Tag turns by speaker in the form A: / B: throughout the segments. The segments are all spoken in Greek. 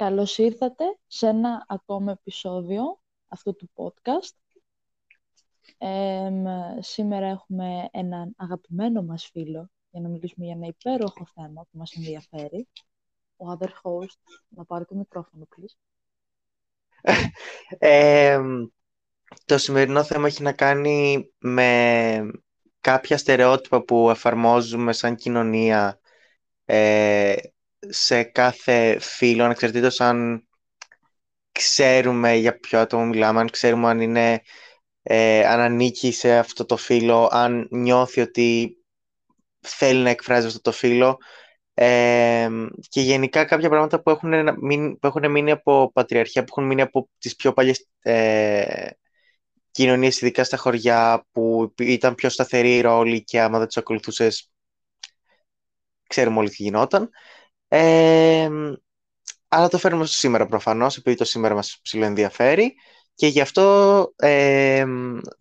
A: Καλώς ήρθατε σε ένα ακόμα επεισόδιο αυτού του podcast. σήμερα έχουμε έναν αγαπημένο μας φίλο για να μιλήσουμε για ένα υπέροχο θέμα που μας ενδιαφέρει. Ο other host, να πάρει το μικρόφωνο, please.
B: το σημερινό θέμα έχει να κάνει με κάποια στερεότυπα που εφαρμόζουμε σαν κοινωνία ε, σε κάθε φίλο, ανεξαρτήτως αν ξέρουμε για ποιο άτομο μιλάμε, αν ξέρουμε αν, είναι, ε, αν ανήκει σε αυτό το φίλο, αν νιώθει ότι θέλει να εκφράζει αυτό το φίλο ε, και γενικά κάποια πράγματα που έχουν, μείνει, που έχουν μείνει από πατριαρχία, που έχουν μείνει από τις πιο παλιές ε, κοινωνίες, ειδικά στα χωριά, που ήταν πιο σταθερή ρόλη και άμα δεν τους ακολουθούσες, ξέρουμε όλοι τι γινόταν. Ε, αλλά το φέρνουμε στο σήμερα προφανώς, επειδή το σήμερα μας ψηλοενδιαφέρει και γι' αυτό ε,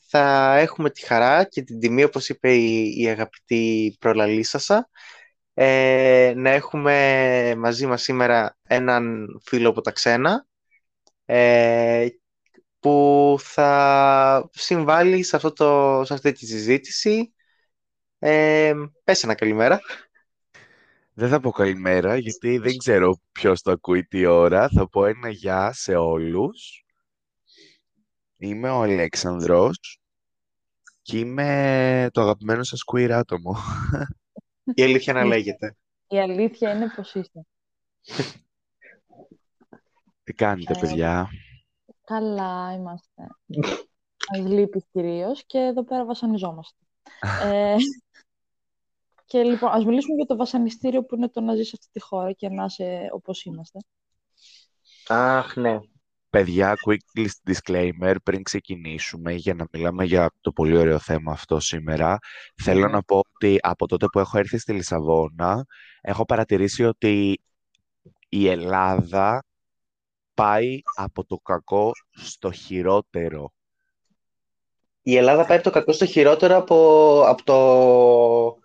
B: θα έχουμε τη χαρά και την τιμή, όπως είπε η, η αγαπητή προλαλήσασα, ε, να έχουμε μαζί μας σήμερα έναν φίλο από τα ξένα ε, που θα συμβάλλει σε, αυτό το, σε αυτή τη συζήτηση. Ε, πες ένα καλημέρα.
C: Δεν θα πω καλημέρα, γιατί δεν ξέρω ποιος το ακούει τι ώρα. Θα πω ένα γεια σε όλους. Είμαι ο Αλέξανδρος και είμαι το αγαπημένο σας queer άτομο.
B: Η αλήθεια να λέγεται.
A: Η αλήθεια είναι πως είστε.
C: Τι κάνετε, ε, παιδιά;
A: Καλά είμαστε. Μας λείπεις κυρίως και εδώ πέρα βασανιζόμαστε. ε, και λοιπόν, ας μιλήσουμε για το βασανιστήριο που είναι το να ζεις σε αυτή τη χώρα και να είσαι όπως είμαστε.
B: Αχ, ναι.
C: Παιδιά, quick disclaimer πριν ξεκινήσουμε για να μιλάμε για το πολύ ωραίο θέμα αυτό σήμερα. Θέλω να πω ότι από τότε που έχω έρθει στη Λισαβόνα έχω παρατηρήσει ότι η Ελλάδα πάει από το κακό στο χειρότερο.
B: Η Ελλάδα πάει από το κακό στο χειρότερο από, από το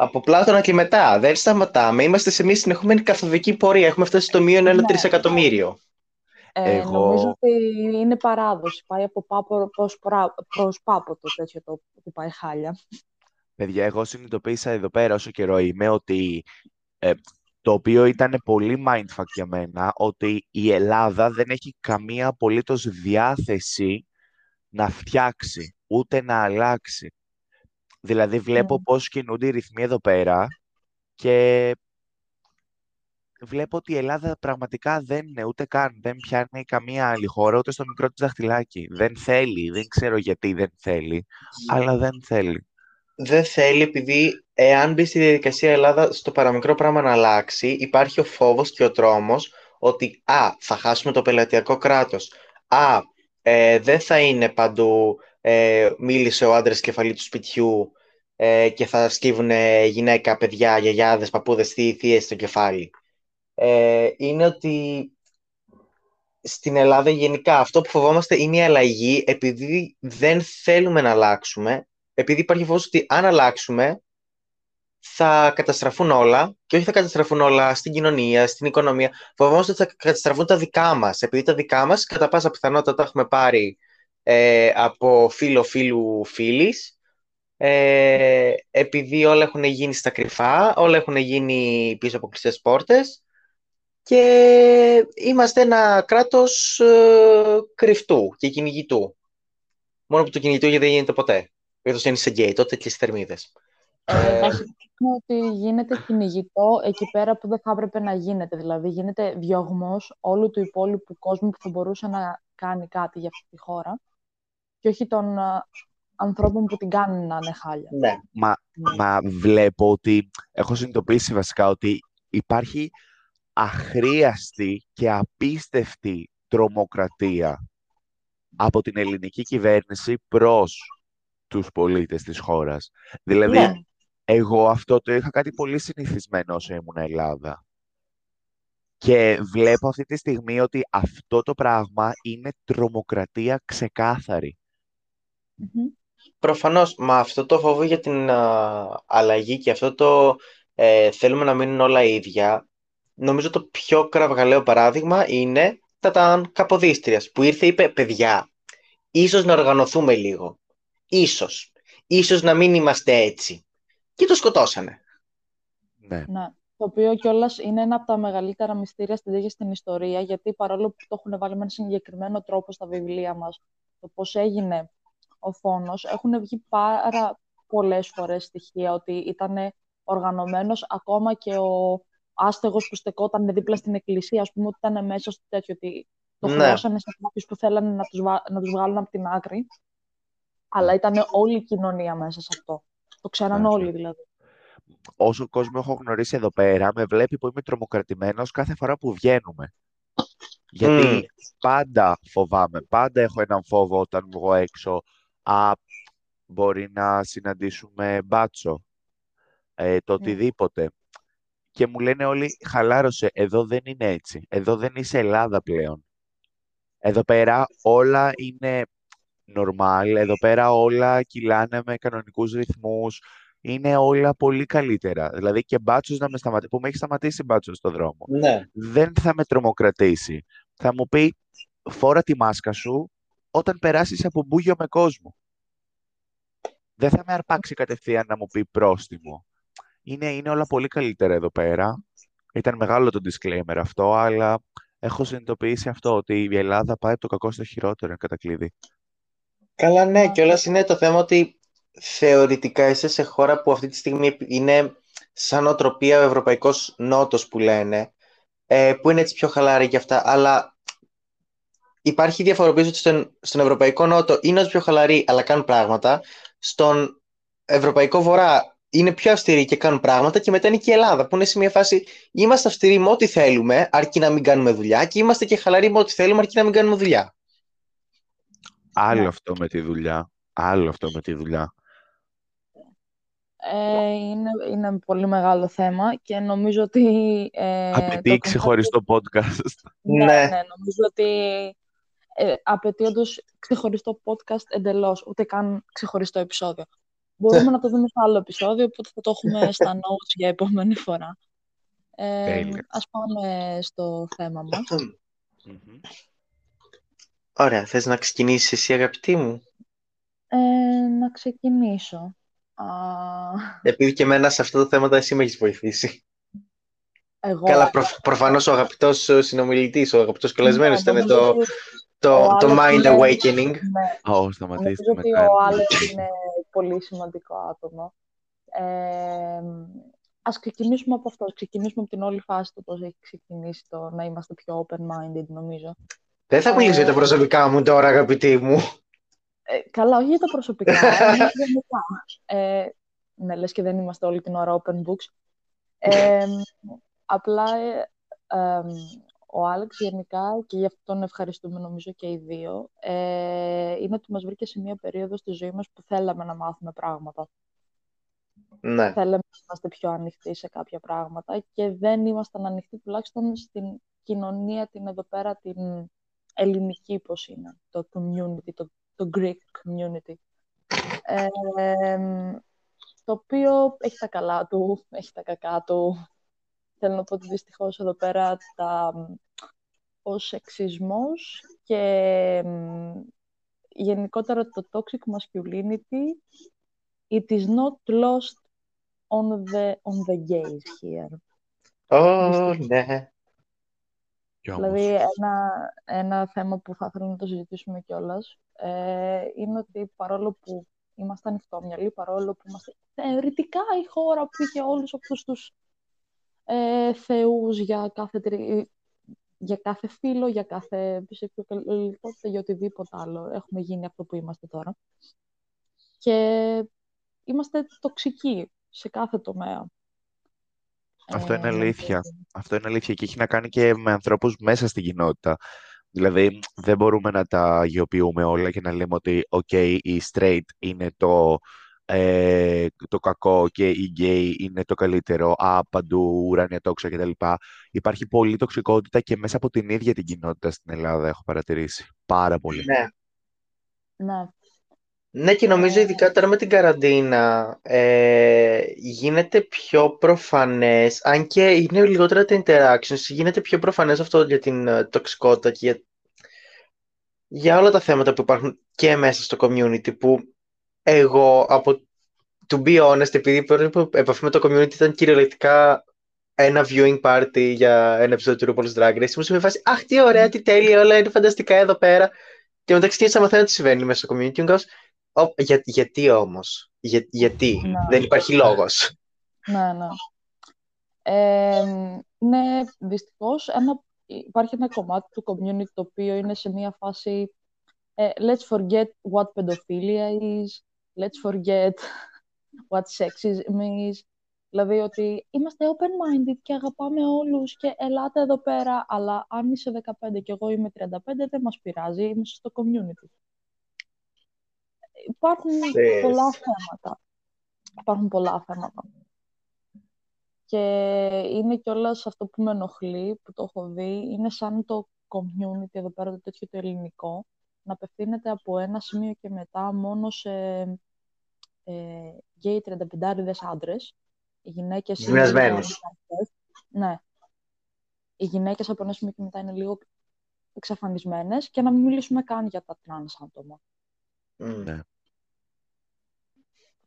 B: από Πλάτωνα και μετά. Δεν σταματάμε. Είμαστε σε μια συνεχόμενη καθοδική πορεία. Έχουμε φτάσει στο μείον ένα ναι. τρισεκατομμύριο.
A: Ε, Εγώ... Νομίζω ότι είναι παράδοση. Πάει από πάπο προς, προς πάπο το τέτοιο το που πάει χάλια.
C: Παιδιά, εγώ συνειδητοποίησα εδώ πέρα όσο καιρό είμαι ότι ε, το οποίο ήταν πολύ mindfuck για μένα, ότι η Ελλάδα δεν έχει καμία απολύτως διάθεση να φτιάξει, ούτε να αλλάξει. Δηλαδή βλέπω mm. πώς κινούνται οι ρυθμοί εδώ πέρα και βλέπω ότι η Ελλάδα πραγματικά δεν είναι ούτε καν, δεν πιάνει καμία άλλη χώρα, ούτε στο μικρό της δαχτυλάκι. Δεν θέλει, δεν ξέρω γιατί δεν θέλει, αλλά δεν θέλει.
B: Δεν θέλει επειδή εάν μπει στη διαδικασία Ελλάδα στο παραμικρό πράγμα να αλλάξει, υπάρχει ο φόβος και ο τρόμος ότι α, θα χάσουμε το πελατειακό κράτος, α, ε, δεν θα είναι παντού ε, μίλησε ο άντρας κεφαλή του σπιτιού ε, και θα σκύβουν γυναίκα, παιδιά, γιαγιάδες, παππούδες, θείες στο κεφάλι. Ε, είναι ότι στην Ελλάδα γενικά αυτό που φοβόμαστε είναι η αλλαγή επειδή δεν θέλουμε να αλλάξουμε, επειδή υπάρχει φόβος ότι αν αλλάξουμε θα καταστραφούν όλα και όχι θα καταστραφούν όλα στην κοινωνία, στην οικονομία. Φοβόμαστε ότι θα καταστραφούν τα δικά μας, επειδή τα δικά μας κατά πάσα πιθανότητα τα έχουμε πάρει ε, από φίλο φίλου φίλης, ε, επειδή όλα έχουν γίνει στα κρυφά, όλα έχουν γίνει πίσω από κλειστές πόρτες και είμαστε ένα κράτος ε, κρυφτού και κυνηγητού. Μόνο που το κυνηγητού γιατί δεν γίνεται ποτέ. Καθώς είναι σε γκέι, τότε και θερμίδες.
A: Ε, ε ότι γίνεται κυνηγητό εκεί πέρα που δεν θα έπρεπε να γίνεται. Δηλαδή γίνεται διωγμός όλου του υπόλοιπου κόσμου που θα μπορούσε να κάνει κάτι για αυτή τη χώρα και όχι των ε, ανθρώπων που την κάνουν να είναι χάλια.
B: Ναι.
C: Μα, μα βλέπω ότι έχω συνειδητοποιήσει βασικά ότι υπάρχει αχρίαστη και απίστευτη τρομοκρατία από την ελληνική κυβέρνηση προς τους πολίτες της χώρας. Δηλαδή, ναι. εγώ αυτό το είχα κάτι πολύ συνηθισμένο όσο ήμουν Ελλάδα. Και βλέπω αυτή τη στιγμή ότι αυτό το πράγμα είναι τρομοκρατία ξεκάθαρη.
B: Προφανώς, μα αυτό το φόβο για την αλλαγή και αυτό το ε, θέλουμε να μείνουν όλα ίδια, νομίζω το πιο κραυγαλαίο παράδειγμα είναι τα ταν Καποδίστριας, που ήρθε είπε «Παιδιά, ίσως να οργανωθούμε λίγο. Ίσως. Ίσως να μην είμαστε έτσι». Και το σκοτώσανε.
C: Ναι.
A: Ναι. Το οποίο κιόλας είναι ένα από τα μεγαλύτερα μυστήρια στην τέγη στην ιστορία, γιατί παρόλο που το έχουν βάλει με ένα συγκεκριμένο τρόπο στα βιβλία μας, το πώς έγινε ο φόνος, έχουν βγει πάρα πολλές φορές στοιχεία ότι ήταν οργανωμένος ακόμα και ο άστεγος που στεκόταν δίπλα στην εκκλησία, ας πούμε, ότι ήταν μέσα στο τέτοιο, ότι το
B: Ναι.
A: χρεώσανε σε κάποιους που θέλανε να τους να τους βγάλουν από την άκρη. Αλλά ήταν όλη η κοινωνία μέσα σε αυτό. Το ξέραν
C: Ναι, ναι.
A: όλοι δηλαδή.
C: Όσο κόσμο έχω γνωρίσει εδώ πέρα, με βλέπει που είμαι τρομοκρατημένος κάθε φορά που βγαίνουμε. Γιατί
B: Μμμ.
C: πάντα φοβάμαι, πάντα έχω έναν φόβο όταν βγω έξω. Α, μπορεί να συναντήσουμε μπάτσο, ε, το
A: Ναι.
C: οτιδήποτε. Και μου λένε όλοι, χαλάρωσε, εδώ δεν είναι έτσι. Εδώ δεν είσαι Ελλάδα πλέον. Εδώ πέρα όλα είναι normal. Εδώ πέρα όλα κυλάνε με κανονικούς ρυθμούς. Είναι όλα πολύ καλύτερα. Δηλαδή και μπάτσος να με σταματήσει, που με έχει σταματήσει μπάτσος στο δρόμο.
B: Ναι.
C: Δεν θα με τρομοκρατήσει. Θα μου πει, φόρα τη μάσκα σου όταν περάσεις από μπούγιο με κόσμο. Δεν θα με αρπάξει κατευθείαν να μου πει πρόστιμο. Είναι, είναι όλα πολύ καλύτερα εδώ πέρα. Ήταν μεγάλο το disclaimer αυτό, αλλά έχω συνειδητοποιήσει αυτό, ότι η Ελλάδα πάει από το κακό στο χειρότερο, εν κατακλείδη.
B: Καλά, ναι, και είναι το θέμα ότι θεωρητικά είσαι σε χώρα που αυτή τη στιγμή είναι σαν οτροπία ο Ευρωπαϊκός Νότος που λένε, ε, που είναι έτσι πιο χαλάρη και αυτά, αλλά υπάρχει διαφοροποίηση ότι στον, στον Ευρωπαϊκό Νότο είναι όσο πιο χαλαροί, αλλά κάνουν πράγματα. Στον Ευρωπαϊκό Βορρά είναι πιο αυστηροί και κάνουν πράγματα και μετά είναι και η Ελλάδα που είναι σε μια φάση είμαστε αυστηροί με ό,τι θέλουμε αρκεί να μην κάνουμε δουλειά και είμαστε και χαλαροί με ό,τι θέλουμε αρκεί να μην κάνουμε δουλειά.
C: Άλλο
A: Ναι.
C: αυτό με τη δουλειά. Άλλο αυτό με τη δουλειά.
A: Ε, είναι, είναι πολύ μεγάλο θέμα και νομίζω ότι... Ε,
C: Απαιτεί
A: το
C: ξεχωριστό podcast.
A: Ναι,
B: Ναι.
A: ναι, νομίζω ότι ε, απαιτεί όντως ξεχωριστό podcast εντελώς, ούτε καν ξεχωριστό επεισόδιο. Μπορούμε να το δούμε σε άλλο επεισόδιο, οπότε θα το έχουμε στα notes για επόμενη φορά. Ε,
C: Τέλεια.
A: ας πάμε στο θέμα μας.
C: Μμμ.
B: Ωραία, θες να ξεκινήσεις εσύ αγαπητή μου;
A: Ε, να ξεκινήσω. Α,
B: Επειδή και εμένα σε αυτά τα θέματα εσύ με έχεις βοηθήσει.
A: εγώ...
B: Καλά, προ, προφανώς ο αγαπητός σου συνομιλητής, ο αγαπητός καλεσμένος
A: Ναι,
B: ήταν
A: νομίζω
B: το,
A: ότι
B: το,
A: ο
B: το
A: Άλεξ
B: Mind
A: είναι-
B: Awakening.
A: ναι,
C: Ω, σταματήστε
A: Νομίζω
C: με
A: ότι
C: τα
A: ο Άλεξ είναι πολύ σημαντικό άτομο. Ε, ας ξεκινήσουμε από αυτό. Ας ξεκινήσουμε από την όλη φάση του πώς έχει ξεκινήσει το να είμαστε πιο open-minded, νομίζω.
B: Δεν θα μιλήσω για τα προσωπικά μου τώρα, αγαπητή μου.
A: Ε, καλά, όχι για τα προσωπικά, αλλά γενικά. Ε, ναι, λες και δεν είμαστε όλη την ώρα open books. Ε, απλά ε, ε, ο Άλεξ γενικά, και γι' αυτό τον ευχαριστούμε νομίζω και οι δύο, ε, είναι ότι μας βρήκε σε μια περίοδο στη ζωή μας που θέλαμε να μάθουμε πράγματα.
B: Ναι,
A: θέλαμε να είμαστε πιο ανοιχτοί σε κάποια πράγματα και δεν ήμασταν ανοιχτοί τουλάχιστον στην κοινωνία την εδώ πέρα, την ελληνική πώς είναι, το community, το, το Greek community. Ε, το οποίο έχει τα καλά του, έχει τα κακά του. Θέλω να πω ότι δυστυχώς εδώ πέρα τα, ο σεξισμός και μ, γενικότερα το toxic masculinity it is not lost on the, on the gays here.
B: Ω, ναι.
C: Κι όμως.
A: Δηλαδή, ένα, ένα θέμα που θα ήθελα να το συζητήσουμε κιόλας ε, είναι ότι παρόλο που είμαστε ανοιχτόμυαλοι, παρόλο που είμαστε θεωρητικά η χώρα που είχε όλους αυτούς τους ε, θεούς για κάθε, τρι- για κάθε φύλλο, για κάθε σεξουαλικότητα, για οτιδήποτε άλλο. Έχουμε γίνει αυτό που είμαστε τώρα. Και είμαστε τοξικοί σε κάθε τομέα.
C: Αυτό είναι
A: Ε,
C: αλήθεια. Αυτό είναι αλήθεια και έχει να κάνει και με ανθρώπους μέσα στην κοινότητα. Δηλαδή, δεν μπορούμε να τα αγιοποιούμε όλα και να λέμε ότι «ΟΚ, η straight είναι το, ε, το κακό και η gay είναι το καλύτερο, α, παντού ουράνια τόξα κτλ». Υπάρχει πολλή τοξικότητα και μέσα από την ίδια την κοινότητα στην Ελλάδα, έχω παρατηρήσει. Πάρα πολύ.
B: ναι.
A: Ναι.
B: Ναι, και νομίζω ειδικά τώρα με την καραντίνα ε, γίνεται πιο προφανές, αν και είναι λιγότερα τα interactions, γίνεται πιο προφανές αυτό για την ε, τοξικότητα και για, για όλα τα θέματα που υπάρχουν και μέσα στο community, που εγώ από to be honest, επειδή η πρώτη επαφή με το community ήταν κυριολεκτικά ένα viewing party για ένα επεισόδιο του RuPaul's Drag Race, μου σε φάση, αχ, τι ωραία, τι τέλεια, όλα είναι φανταστικά εδώ πέρα. Και μεταξύ και να μαθαίνω τις συμβαίνει μέσα στο community, και για, γιατί όμως, για, γιατί, ναι. δεν υπάρχει λόγος.
A: Ναι, ναι. Ε, ναι, δυστυχώς ένα, υπάρχει ένα κομμάτι του community το οποίο είναι σε μια φάση ε, let's forget what pedophilia is, let's forget what sexism is. Δηλαδή ότι είμαστε open-minded και αγαπάμε όλους και ελάτε εδώ πέρα, αλλά αν είσαι 15 και εγώ είμαι 35 δεν μας πειράζει, είμαστε στο community. Υπάρχουν πολλά θέματα. Υπάρχουν πολλά θέματα. Και είναι κιόλας αυτό που με ενοχλεί, που το έχω δει, είναι σαν το community εδώ πέρα, το τέτοιο το ελληνικό, να απευθύνεται από ένα σημείο και μετά μόνο σε ε, γκέι 35 άντρες. Οι γυναίκες είναι Ναι. Οι γυναίκες από ένα σημείο και μετά είναι λίγο εξαφανισμένες και να μην μιλήσουμε καν για τα τρανς άτομα.
C: Ναι.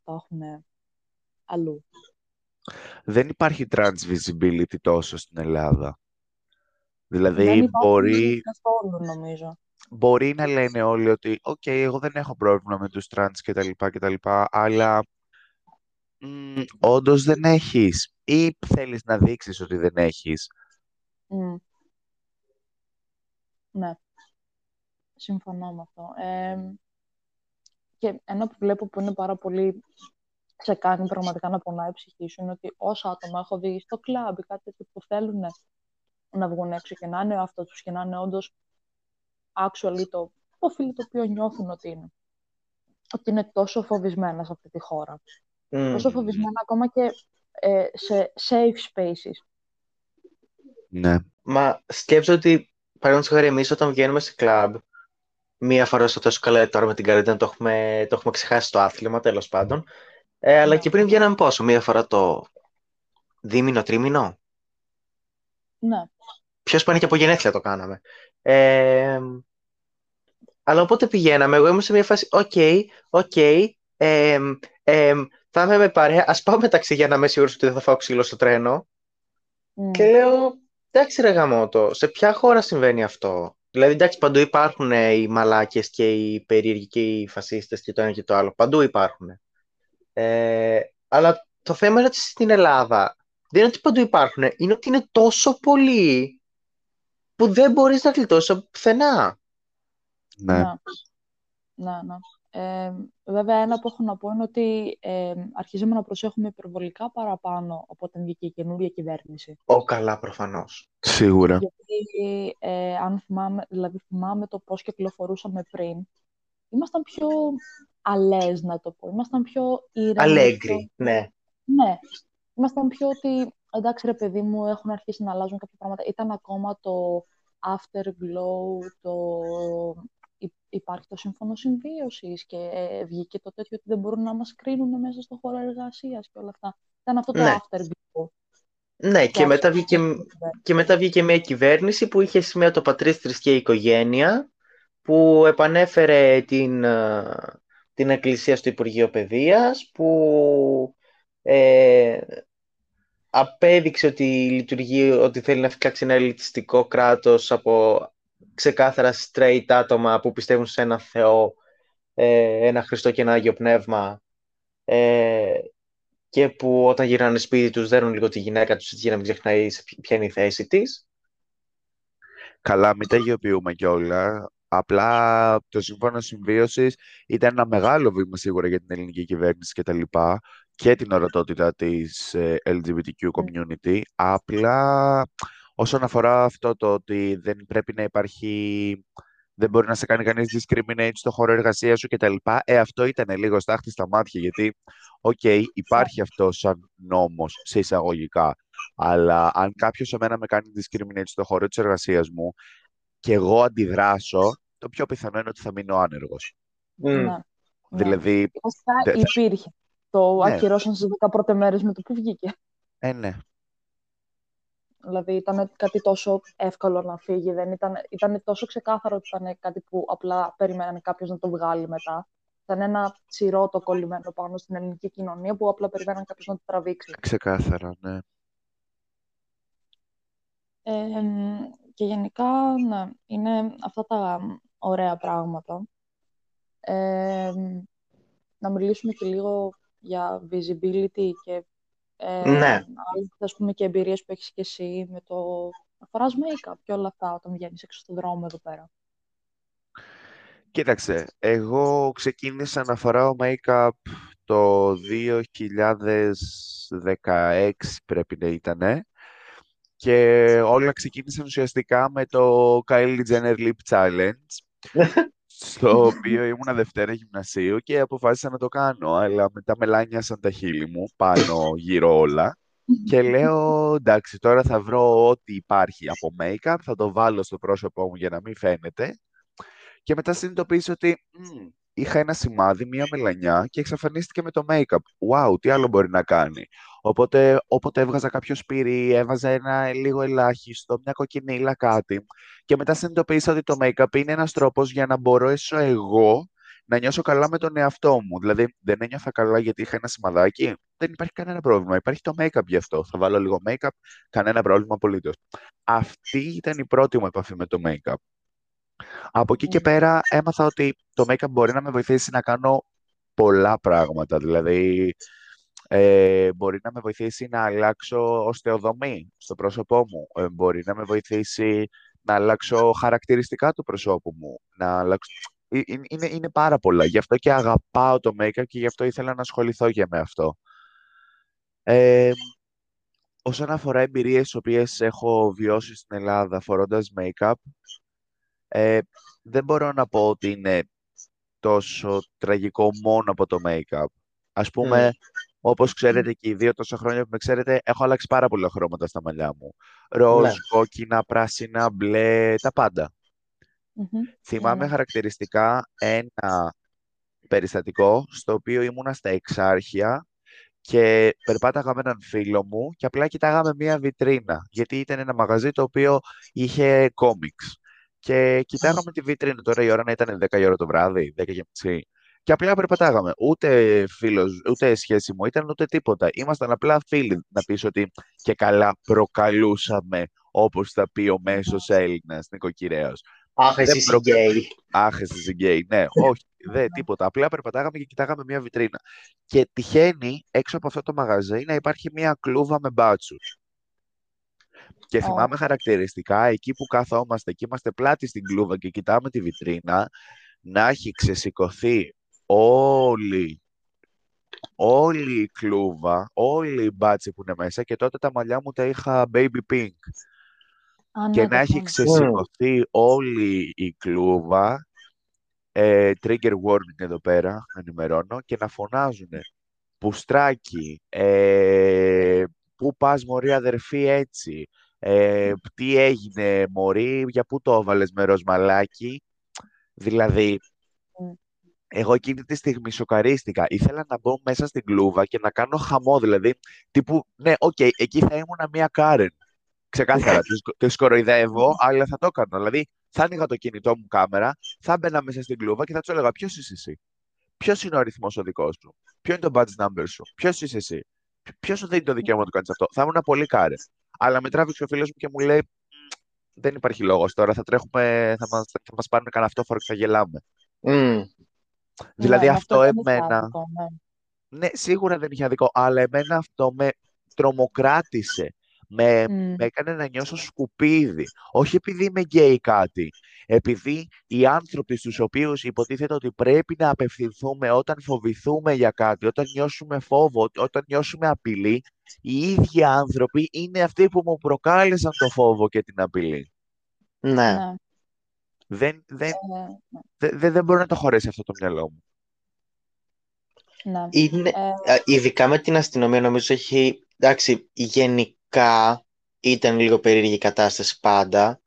A: Τα έχουν αλλού.
C: Δεν υπάρχει trans visibility τόσο στην Ελλάδα. Δηλαδή δεν μπορεί...
A: καθόλου νομίζω.
C: Μπορεί να λένε όλοι ότι «ΟΚ, okay, εγώ δεν έχω πρόβλημα με τους trans και τα λοιπά και τα λοιπά», αλλά μ, όντως δεν έχεις ή θέλεις να δείξεις ότι δεν έχεις.
A: Mm. Ναι. Συμφωνώ με αυτό. Ε, και ένα που βλέπω που είναι πάρα πολύ σε κάνει πραγματικά να πονάει η ψυχή σου είναι ότι όσα άτομα έχω δει στο κλαμπ ή κάτι που θέλουν να βγουν έξω και να είναι αυτό τους και να είναι όντως actually το προφίλ το οποίο νιώθουν ότι είναι. Ότι είναι τόσο φοβισμένα σε αυτή τη χώρα. Mm. Τόσο φοβισμένα ακόμα και ε, σε safe spaces.
C: Ναι.
B: Μα σκέψω ότι παραδείγματος χάρη εμείς όταν βγαίνουμε σε κλαμπ, μία φορά στο τόσο καλά τώρα με την καρδιά το έχουμε, το έχουμε ξεχάσει στο άθλημα τέλος πάντων. Ε, αλλά και πριν βγαίναμε πόσο, μία φορά το δίμηνο, τρίμηνο;
A: Ναι.
B: Πιο σπάνια και από γενέθλια το κάναμε. Ε, αλλά οπότε πηγαίναμε, εγώ ήμουν σε μια φάση, οκ, οκ, θα είμαι με παρέα, ας πάω μεταξύ για να είμαι σίγουρος ότι δεν θα φάω ξύλο στο τρένο. Mm. Και λέω, εντάξει ρε γαμώτο, σε ποια χώρα συμβαίνει αυτό; Δηλαδή, εντάξει, παντού υπάρχουν οι μαλάκες και οι περίεργοι και οι φασίστες και το ένα και το άλλο. Παντού υπάρχουν. Ε, αλλά το θέμα είναι ότι στην Ελλάδα δεν είναι ότι παντού υπάρχουν, είναι ότι είναι τόσο πολλοί που δεν μπορείς να γλιτώσεις από πουθενά.
C: Ναι.
A: Ναι, ναι. ναι. Ε, βέβαια, ένα που έχω να πω είναι ότι ε, αρχίζουμε να προσέχουμε υπερβολικά παραπάνω από όταν βγήκε η καινούργια κυβέρνηση.
B: Ω, καλά, προφανώς.
C: Σίγουρα.
A: Γιατί, ε, αν θυμάμαι, δηλαδή θυμάμαι το πώς κυκλοφορούσαμε πριν, ήμασταν πιο αλές, να το πω. Ήμασταν πιο ήρεμοι.
B: Αλέγκρι, ναι.
A: Ναι. Ήμασταν πιο ότι, εντάξει ρε παιδί μου, έχουν αρχίσει να αλλάζουν κάποια πράγματα. Ήταν ακόμα το afterglow, το υπάρχει το σύμφωνο συμβίωσης και ε, βγήκε το τέτοιο ότι δεν μπορούν να μας κρίνουν μέσα στο χώρο εργασίας και όλα αυτά. Ήταν αυτό το ναι. afterglow.
B: Ναι, και, μετά βγήκε, και μετά βγήκε μια κυβέρνηση που είχε σημαία το πατρίς θρησκεία οικογένεια, που επανέφερε την, ε, την εκκλησία στο Υπουργείο Παιδείας, που ε, απέδειξε ότι λειτουργεί, ότι θέλει να φτιάξει ένα ελιτιστικό κράτος από ξεκάθαρα straight άτομα που πιστεύουν σε ένα Θεό, ε, ένα Χριστό και ένα Άγιο Πνεύμα ε, και που όταν γυρνάνε σπίτι τους δέρουν λίγο τη γυναίκα τους για να μην ξεχνάει ποια είναι η θέση της.
C: Καλά, μην τα γεωποιούμε κιόλα. Απλά το Σύμφωνο Συμβίωσης ήταν ένα μεγάλο βήμα σίγουρα για την ελληνική κυβέρνηση κτλ. Και, και την ορατότητα της ε, LGBTQ community. Απλά όσον αφορά αυτό το ότι δεν πρέπει να υπάρχει, δεν μπορεί να σε κάνει κανείς discriminate στο χώρο εργασίας σου κτλ. Ε, αυτό ήταν λίγο στάχτη στα μάτια, γιατί, οκ, okay, υπάρχει αυτό σαν νόμος σε εισαγωγικά, αλλά αν κάποιος εμένα με κάνει discriminate στο χώρο της εργασίας μου και εγώ αντιδράσω, το πιο πιθανό είναι ότι θα μείνω άνεργος.
A: Ναι. Ναι.
C: Δηλαδή,
A: Βασικά
C: δε-
A: υπήρχε; Το
C: Ναι.
A: ακυρώσαν στις 10 πρώτες μέρες με το που βγήκε.
C: ε, ναι.
A: Δηλαδή ήταν κάτι τόσο εύκολο να φύγει. Δεν ήταν, ήταν τόσο ξεκάθαρο ότι ήταν κάτι που απλά περιμένανε κάποιος να το βγάλει μετά. Ήταν ένα τσιρότο κολλημένο πάνω στην ελληνική κοινωνία που απλά περιμέναν κάποιος να το τραβήξει.
C: Ξεκάθαρα, ναι.
A: Ε, και γενικά, ναι, είναι αυτά τα ωραία πράγματα. Ε, να μιλήσουμε και λίγο για visibility και ε,
B: Ναι.
A: άλλες, ας πούμε, και εμπειρίες που έχεις και εσύ με το να φοράς make-up και όλα αυτά όταν βγαίνεις έξω στον δρόμο εδώ πέρα.
C: Κοίταξε, εγώ ξεκίνησα να φοράω make-up το 2016 πρέπει να ήτανε και όλα ξεκίνησαν ουσιαστικά με το Kylie Jenner Lip Challenge στο οποίο ήμουνα Δευτέρα γυμνασίου και αποφάσισα να το κάνω αλλά μετά με λάνιασαν τα χείλη μου πάνω γύρω όλα και λέω εντάξει τώρα θα βρω ό,τι υπάρχει από make-up θα το βάλω στο πρόσωπό μου για να μην φαίνεται και μετά συνειδητοποίησα ότι «Μμ, είχα ένα σημάδι, μία μελανιά και εξαφανίστηκε με το make-up. Wow, τι άλλο μπορεί να κάνει. Οπότε, όποτε έβγαζα κάποιο σπίρι, έβαζα ένα λίγο ελάχιστο, μια κοκκινίλα κάτι. Και μετά συνειδητοποίησα ότι το make-up είναι ένας τρόπος για να μπορέσω εγώ να νιώσω καλά με τον εαυτό μου. Δηλαδή, δεν ένιωθα καλά γιατί είχα ένα σημαδάκι. Δεν υπάρχει κανένα πρόβλημα. Υπάρχει το make-up γι' αυτό. Θα βάλω λίγο make-up, κανένα πρόβλημα απολύτως. Αυτή ήταν η πρώτη μου επαφή με το make-up. Από εκεί και
A: Μμμ.
C: πέρα έμαθα ότι το make-up μπορεί να με βοηθήσει να κάνω πολλά πράγματα. Δηλαδή, ε, μπορεί να με βοηθήσει να αλλάξω οστεοδομή στο πρόσωπό μου. Ε, μπορεί να με βοηθήσει να αλλάξω χαρακτηριστικά του προσώπου μου. Να αλλάξω... Ε, ε, Είναι, είναι πάρα πολλά. Γι' αυτό και αγαπάω το make-up και γι' αυτό ήθελα να ασχοληθώ και με αυτό. Ε, όσον αφορά εμπειρίες τις οποίες έχω βιώσει στην Ελλάδα φορώντας make-up, ε, δεν μπορώ να πω ότι είναι τόσο τραγικό μόνο από το make-up. Ας πούμε, όπως ξέρετε και οι δύο τόσα χρόνια που με ξέρετε, έχω αλλάξει πάρα πολλά χρώματα στα μαλλιά μου. Ροζ,
B: Ναι.
C: κόκκινα, πράσινα, μπλε, τα πάντα.
A: Μμμ.
C: Θυμάμαι
A: Ναι.
C: χαρακτηριστικά ένα περιστατικό στο οποίο ήμουνα στα εξάρχεια και περπάταγα με έναν φίλο μου και απλά κοιτάγαμε μία βιτρίνα, γιατί ήταν ένα μαγαζί το οποίο είχε κόμιξ. Και κοιτάγαμε τη βιτρίνα, τώρα η ώρα να ήταν 10 η ώρα το βράδυ, 10 και μισή. Και απλά περπατάγαμε. Ούτε φίλος, ούτε σχέση μου ήταν, ούτε τίποτα. Ήμασταν απλά φίλοι, να πεις ότι και καλά προκαλούσαμε, όπως θα πει ο μέσος Έλληνας νοικοκυρέος.
B: Αχ, εσύ
C: Δεν
B: είσαι
C: προ-
B: γκέι.
C: Άχ, εσύ είσαι γκέι. Ναι, όχι, δεν, τίποτα. Απλά περπατάγαμε και κοιτάγαμε μια βιτρίνα. Και τυχαίνει έξω από αυτό το μαγαζί να υπάρχει μια κλούβα με μπάτσους. Και
A: Ω.
C: θυμάμαι χαρακτηριστικά εκεί που καθόμαστε και είμαστε πλάτη στην κλούβα και κοιτάμε τη βιτρίνα να έχει ξεσηκωθεί όλη, όλη η κλούβα, όλη η μπάτση που είναι μέσα και τότε τα μαλλιά μου τα είχα baby pink
A: Α,
C: και
A: ναι,
C: να
A: το
C: έχει
A: θυμάμαι.
C: ξεσηκωθεί όλη η κλούβα, ε, trigger warning εδώ πέρα, να ενημερώνω, και να φωνάζουν «Πουστράκι», ε, «Πού πας μωρή αδερφή έτσι», ε, «Τι έγινε μωρή, για πού το έβαλες μικρός μαλάκα». Δηλαδή,
A: Μμ.
C: Εγώ εκείνη τη στιγμή σοκαρίστηκα. Ήθελα να μπω μέσα στην κλούβα και να κάνω χαμό, δηλαδή, τύπου, ναι, οκ, εκεί θα ήμουν μια Κάρεν. Ξεκάθαρα, τη σκο- τη κοροϊδεύω, αλλά θα το έκανα. Δηλαδή, θα άνοιγα το κινητό μου κάμερα, θα μπαίνα μέσα στην κλούβα και θα του έλεγα ποιος είσαι εσύ; Ποιος είναι ο αριθμό ο δικός σου; Ποιο είναι το badge number σου; Ποιος είσαι εσύ; Ποιος σου δίνει το δικαίωμα να το κάνεις αυτό; Θα ήμουν πολύ κάρε. Αλλά με τράβηξε ο φίλος μου και μου λέει: «Μμ, Δεν υπάρχει λόγος τώρα. Θα τρέχουμε, θα μας θα μας πάρουν κανένα αυτόφορο και θα γελάμε.
B: Μμ.
C: Δηλαδή,
A: Ναι,
C: αυτό
A: δεν είχε
C: εμένα.
A: άδικο, ναι.
C: Ναι, σίγουρα δεν είχε αδικό, αλλά εμένα αυτό με τρομοκράτησε. Με,
A: Μμ.
C: με έκανε να νιώσω σκουπίδι. Όχι επειδή είμαι γκέι κάτι. Επειδή οι άνθρωποι στους οποίους υποτίθεται ότι πρέπει να απευθυνθούμε όταν φοβηθούμε για κάτι, όταν νιώσουμε φόβο, όταν νιώσουμε απειλή, οι ίδιοι άνθρωποι είναι αυτοί που μου προκάλεσαν το φόβο και την απειλή.
B: Ναι.
A: Ναι.
C: Δεν, δεν,
A: Ε,
C: δεν, δεν, δεν μπορεί να το χωρέσει αυτό το μυαλό μου.
A: ναι.
B: Είναι,
A: Ε,
B: ε, ειδικά με την αστυνομία νομίζω έχει, εντάξει, γενικά ήταν λίγο περίεργη η κατάσταση πάντα.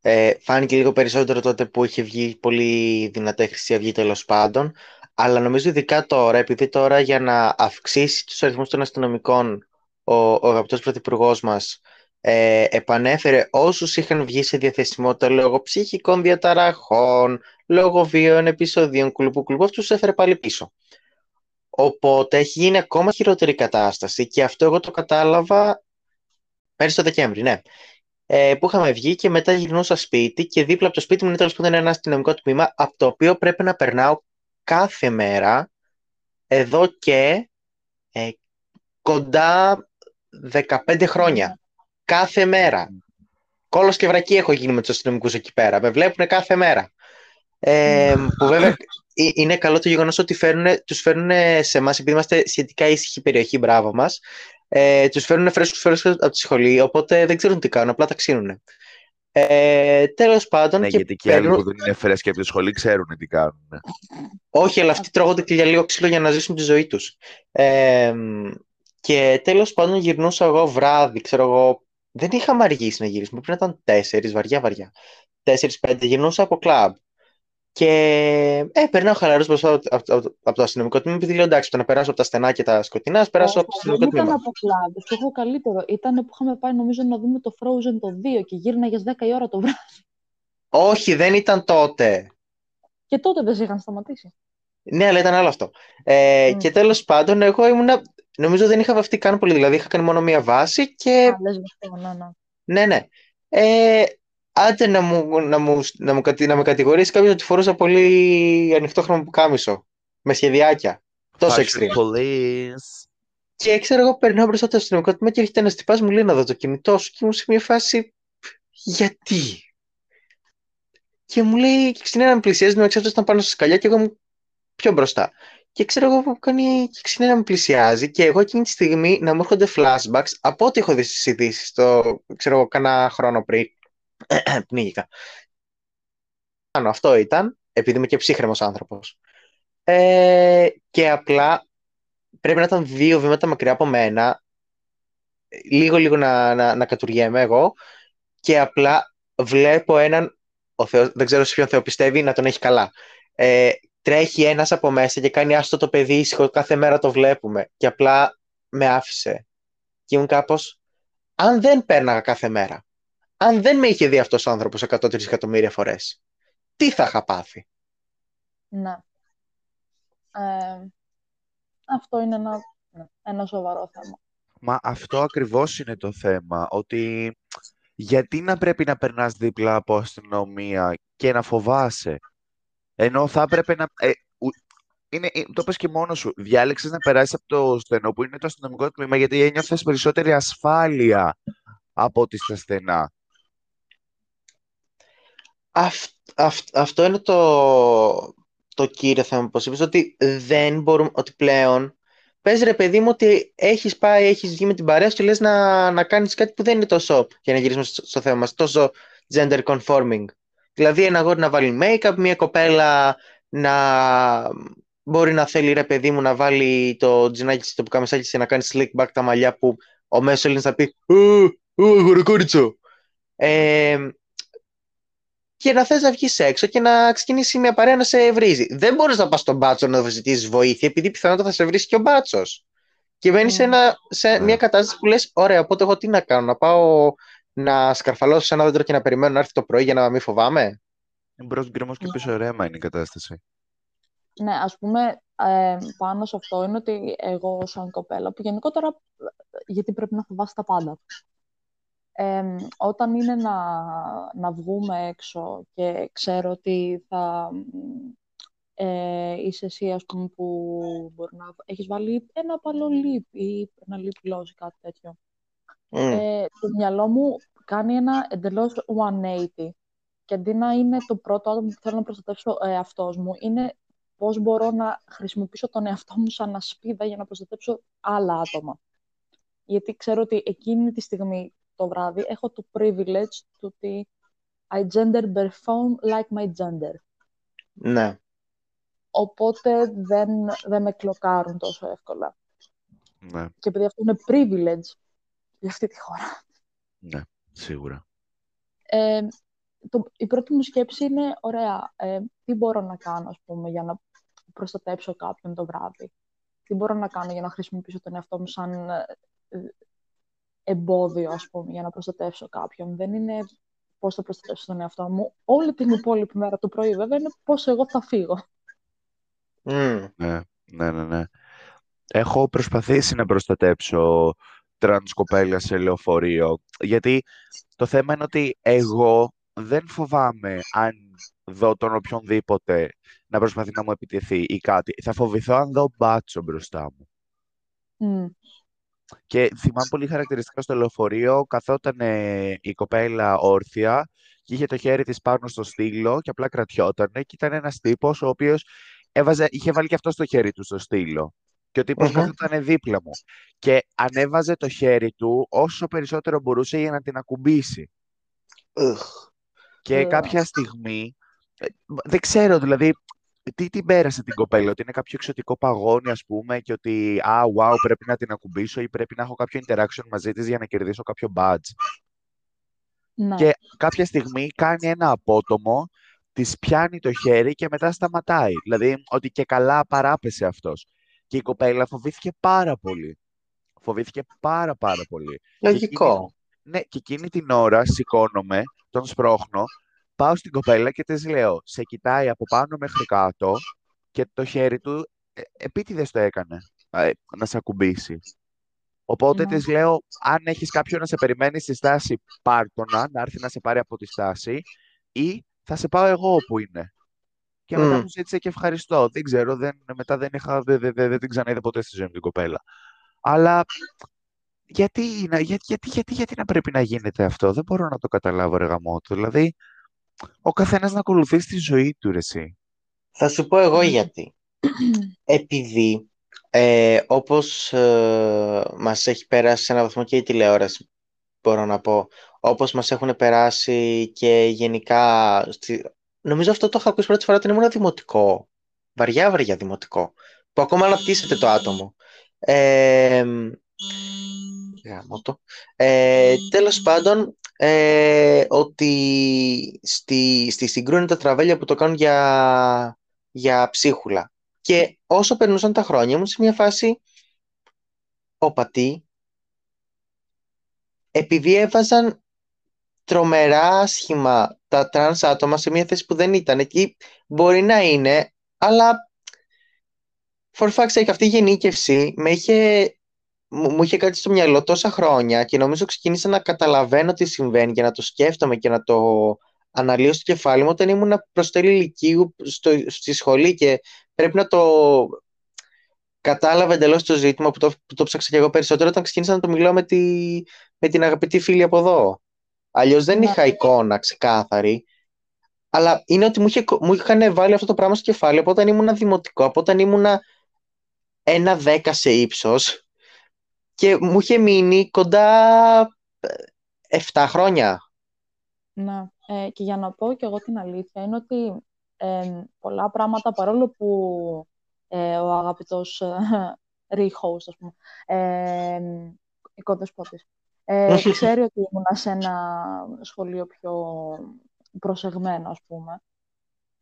B: Ε, φάνηκε λίγο περισσότερο τότε που είχε βγει πολύ δυνατά η Χρυσή Αυγή τέλος πάντων. αλλά νομίζω ειδικά τώρα, επειδή τώρα για να αυξήσει τους αριθμούς των αστυνομικών ο, ο αγαπητός πρωθυπουργός μας ε, επανέφερε όσους είχαν βγει σε διαθεσιμότητα λόγω ψυχικών διαταραχών, λόγω βίων επεισοδίων, κουλουπού κουλουπού, αυτούς τους έφερε πάλι πίσω. Οπότε έχει γίνει ακόμα χειρότερη κατάσταση και αυτό εγώ το κατάλαβα πέρυσι το Δεκέμβρη, ναι. Ε, που είχαμε βγει και μετά γυρνούσα σπίτι και δίπλα από το σπίτι μου είναι τέλος πάντων ένα αστυνομικό τμήμα από το οποίο πρέπει να περνάω κάθε μέρα εδώ και ε, κοντά 15 χρόνια. Κάθε μέρα. Κόλος και βρακή έχω γίνει με τους αστυνομικούς εκεί πέρα. Με βλέπουν κάθε μέρα. Ε, που βέβαια ε, είναι καλό το γεγονός ότι φέρουν, τους φέρνουν σε εμάς, επειδή είμαστε σχετικά ήσυχη περιοχή, μπράβο μας, ε, τους φέρνουν φρέσκους φρέσκους από τη σχολή, οπότε δεν ξέρουν τι κάνουν, απλά ταξίνουν. Ε, Τέλος πάντων.
C: Ναι, και γιατί και άλλοι που δεν είναι φρέσκοι από τη σχολή ξέρουν τι κάνουν.
B: Όχι, αλλά αυτοί τρώγονται και για λίγο ξύλο για να ζήσουν τη ζωή τους. Ε, και τέλος πάντων γυρνούσα εγώ βράδυ, ξέρω εγώ. Δεν είχαμε αργήσει να γυρίσουμε. Πρέπει να ήταν τέσσερις, βαριά, βαριά. Τέσσερι-πέντε γυρνούσα από κλαμπ. Και ε, περνάω χαλαρός μπροστά από, από, από, το αστυνομικό τμήμα, επειδή λέω εντάξει, το να περάσω από τα στενά και τα σκοτεινά, ας περάσω από το αστυνομικό τμήμα.
A: Δεν ήταν από κλαμπ, το έχω καλύτερο. Ήταν που είχαμε πάει νομίζω να δούμε το Frozen το 2 και γύρναγες 10 η ώρα το βράδυ.
B: Όχι, δεν ήταν τότε.
A: Και τότε δεν σε είχαν σταματήσει.
B: Ναι, αλλά ήταν άλλο αυτό. Ε, mm. Και τέλος πάντων, εγώ ήμουνα. Νομίζω δεν είχα βαφτεί καν πολύ. Δηλαδή, είχα κάνει μόνο μία βάση και.
A: Α, λες, ναι, ναι.
B: ναι, ναι. Ε, Άντε να μου, να μου, να μου, να με κατηγορήσει κάποιος ότι φορούσα πολύ ανοιχτό χρώμα που κάμισο. Με σχεδιάκια. Τόσο extreme. Και ξέρω εγώ περνάω μπροστά το αστυνομικό τμήμα και έρχεται ένας τυπάς μου λέει να δω το κινητό σου και μου σε μια φάση. Γιατί; Και μου λέει, και ξεκινάει να με πλησιάζει, να ξέρω ήταν πάνω στα σκαλιά και εγώ μου πιο μπροστά. Και ξέρω εγώ που κάνει και ξεκινάει να με πλησιάζει και εγώ εκείνη τη στιγμή να μου έρχονται flashbacks από ό,τι έχω δει στις ειδήσεις, το ξέρω εγώ κάνα χρόνο πριν πνίγηκα. Αυτό ήταν, επειδή είμαι και ψύχρεμος άνθρωπος. Ε, και απλά πρέπει να ήταν δύο βήματα μακριά από μένα, λίγο λίγο να, να, να κατουργέμαι εγώ και απλά βλέπω έναν, ο Θεός, δεν ξέρω σε ποιον Θεό πιστεύει, να τον έχει καλά. Ε, τρέχει ένας από μέσα και κάνει άστο το παιδί ήσυχο, κάθε μέρα το βλέπουμε και απλά με άφησε. Και ήμουν κάπως, αν δεν πέρναγα κάθε μέρα, αν δεν με είχε δει αυτός ο άνθρωπος 103 εκατομμύρια φορές, τι θα είχα πάθει;
A: Ναι. Ε, αυτό είναι ένα, ναι, ένα σοβαρό θέμα.
C: Μα αυτό ακριβώς είναι το θέμα, ότι γιατί να πρέπει να περνάς δίπλα από αστυνομία και να φοβάσαι, ενώ θα έπρεπε να... Ε, είναι, ε, το πες και μόνος σου, διάλεξες να περάσεις από το στενό που είναι το αστυνομικό τμήμα γιατί ένιωθες περισσότερη ασφάλεια από ότι στα στενά
B: αυτό είναι το, το κύριο θέμα που είπες, ότι δεν μπορούμε, ότι πλέον πες ρε παιδί μου ότι έχεις πάει, έχεις βγει με την παρέα σου και λες να, να κάνεις κάτι που δεν είναι τόσο, για να γυρίσουμε στο, θέμα μας, τόσο gender conforming. Δηλαδή ένα αγόρι να βάλει make-up, μια κοπέλα να μπορεί να θέλει ρε παιδί μου να βάλει το τζινάκι στο πουκαμισάκι και να κάνει slick back τα μαλλιά που ο μέσος Έλληνας θα πει «Ω, αγορακόριτσο». Ε, και να θες να βγεις έξω και να ξεκινήσει μια παρέα να σε βρίζει. Δεν μπορείς να πας στον μπάτσο να ζητήσεις βοήθεια, επειδή πιθανότατα θα σε βρει και ο μπάτσος. Και μένεις σε, ένα, σε μια κατάσταση που λες: Ωραία, οπότε εγώ τι να κάνω, να πάω να σκαρφαλώσω σε ένα δέντρο και να περιμένω να έρθει το πρωί για να μην φοβάμαι.
C: Μπρος γκρεμός και πίσω ρέμα είναι η κατάσταση.
A: Ναι, ας πούμε, ε, πάνω σε αυτό είναι ότι εγώ σαν κοπέλα, που γενικότερα γιατί πρέπει να φοβάσαι τα πάντα όταν είναι να, να βγούμε έξω και ξέρω ότι θα ε, είσαι εσύ, ας πούμε, που μπορεί να έχεις βάλει ένα παλό λίπ ή ένα λίπ ή κάτι τέτοιο. Ε, το μυαλό μου κάνει ένα εντελώς 180 και αντί να είναι το πρώτο άτομο που θέλω να προστατεύσω ε, αυτός μου, είναι πώς μπορώ να χρησιμοποιήσω τον εαυτό μου σαν ασπίδα για να προστατεύσω άλλα άτομα. Γιατί ξέρω ότι εκείνη τη στιγμή το βράδυ, έχω το privilege του ότι I gender perform like my gender.
B: Ναι.
A: Οπότε δεν, δεν με κλοκάρουν τόσο εύκολα.
C: Ναι.
A: Και επειδή αυτό είναι privilege για αυτή τη χώρα.
C: Ναι, σίγουρα.
A: Ε, το, η πρώτη μου σκέψη είναι, ωραία, ε, τι μπορώ να κάνω, ας πούμε, για να προστατέψω κάποιον το βράδυ. Τι μπορώ να κάνω για να χρησιμοποιήσω τον εαυτό μου σαν ε, εμπόδιο, ας πούμε, για να προστατεύσω κάποιον. Δεν είναι πώς θα προστατεύσω τον εαυτό μου. Όλη την υπόλοιπη μέρα το πρωί, βέβαια, είναι πώς εγώ θα φύγω.
B: Mm.
C: Ναι, ναι, ναι, ναι. Έχω προσπαθήσει να προστατέψω τρανς κοπέλες σε λεωφορείο, γιατί το θέμα είναι ότι εγώ δεν φοβάμαι αν δω τον οποιονδήποτε να προσπαθεί να μου επιτεθεί ή κάτι. Θα φοβηθώ αν δω μπάτσο μπροστά μου.
A: Mm.
C: Και θυμάμαι πολύ χαρακτηριστικά στο λεωφορείο, καθόταν ε, η κοπέλα όρθια και είχε το χέρι της πάνω στο στήλο και απλά κρατιότανε και ήταν ένας τύπος ο οποίος έβαζε, είχε βάλει και αυτό το χέρι του στο στήλο. Και ο τυπος καθόταν δίπλα μου. Και ανέβαζε το χέρι του όσο περισσότερο μπορούσε για να την ακουμπήσει. Και κάποια στιγμή, ε, δεν ξέρω, δηλαδή, τι την πέρασε την κοπέλα, ότι είναι κάποιο εξωτικό παγόνι, ας πούμε, και ότι, α, wow, πρέπει να την ακουμπήσω ή πρέπει να έχω κάποιο interaction μαζί της για να κερδίσω κάποιο badge.
A: Ναι.
C: Και κάποια στιγμή κάνει ένα απότομο, της πιάνει το χέρι και μετά σταματάει. Δηλαδή, ότι και καλά παράπεσε αυτός. Και η κοπέλα φοβήθηκε πάρα πολύ. Φοβήθηκε πάρα πάρα πολύ.
B: Λογικό.
C: ναι, και εκείνη την ώρα σηκώνομαι, τον σπρώχνω πάω στην κοπέλα και της λέω, σε κοιτάει από πάνω μέχρι κάτω και το χέρι του ε, επίτηδες το έκανε ε, να σε ακουμπήσει. Οπότε
A: Ναι.
C: της λέω, αν έχεις κάποιον να σε περιμένει στη στάση, πάρτονα, να έρθει να σε πάρει από τη στάση ή θα σε πάω εγώ όπου είναι. Και μετά
B: Μμ.
C: μου ζήτησε και ευχαριστώ. Δεν ξέρω, δεν, μετά δεν, είχα, δεν, δεν, δεν, δεν την ξαναείδα ποτέ στη ζωή μου την κοπέλα. Αλλά γιατί, να- για- γιατί, γιατί, γιατί να πρέπει να γίνεται αυτό, δεν μπορώ να το καταλάβω ρε γαμότο. Δηλαδή, ο καθένας να ακολουθεί τη ζωή του, ρε εσύ.
B: Θα σου πω εγώ γιατί. Επειδή, ε, όπως ε, μας έχει περάσει σε ένα βαθμό και η τηλεόραση, μπορώ να πω, όπως μας έχουν περάσει και γενικά... Στη... Νομίζω αυτό το είχα ακούσει πρώτη φορά όταν ήμουν δημοτικό. Βαριά βαριά δημοτικό. Που ακόμα αναπτύσσεται το άτομο. Ε, γάμα το. Ε, τέλος πάντων, ε, ότι στη, στη Συγγρού είναι τα τραβέλια που το κάνουν για, για ψίχουλα. Και όσο περνούσαν τα χρόνια ήμουν σε μια φάση ότι επειδή έβαζαν τρομερά άσχημα τα τρανς άτομα σε μια θέση που δεν ήταν. Εκεί μπορεί να είναι, αλλά for fuck's sake, αυτή η γενίκευση με είχε, μου, μου είχε κάτι στο μυαλό τόσα χρόνια και νομίζω ξεκίνησα να καταλαβαίνω τι συμβαίνει και να το σκέφτομαι και να το αναλύω στο κεφάλι μου όταν ήμουν προς τέλη ηλικίου στο, στη σχολή και πρέπει να το κατάλαβα εντελώς το ζήτημα που το, που το ψάξα και εγώ περισσότερο όταν ξεκίνησα να το μιλάω με, τη, με την αγαπητή φίλη από εδώ. Αλλιώς δεν
A: Ναι.
B: είχα εικόνα ξεκάθαρη. Αλλά είναι ότι μου, είχε, μου είχαν βάλει αυτό το πράγμα στο κεφάλι από όταν ήμουν δημοτικό, από όταν ήμουν ένα δέκα σε ύψος και μου είχε μείνει κοντά ε, 7 χρόνια.
A: Ναι. Ε, και για να πω και εγώ την αλήθεια είναι ότι ε, πολλά πράγματα παρόλο που ε, ο αγαπητός ε, re-host, ας πούμε, ε, οικοδεσπότης, ε, ξέρει ότι ήμουν σε ένα σχολείο πιο προσεγμένο, ας πούμε.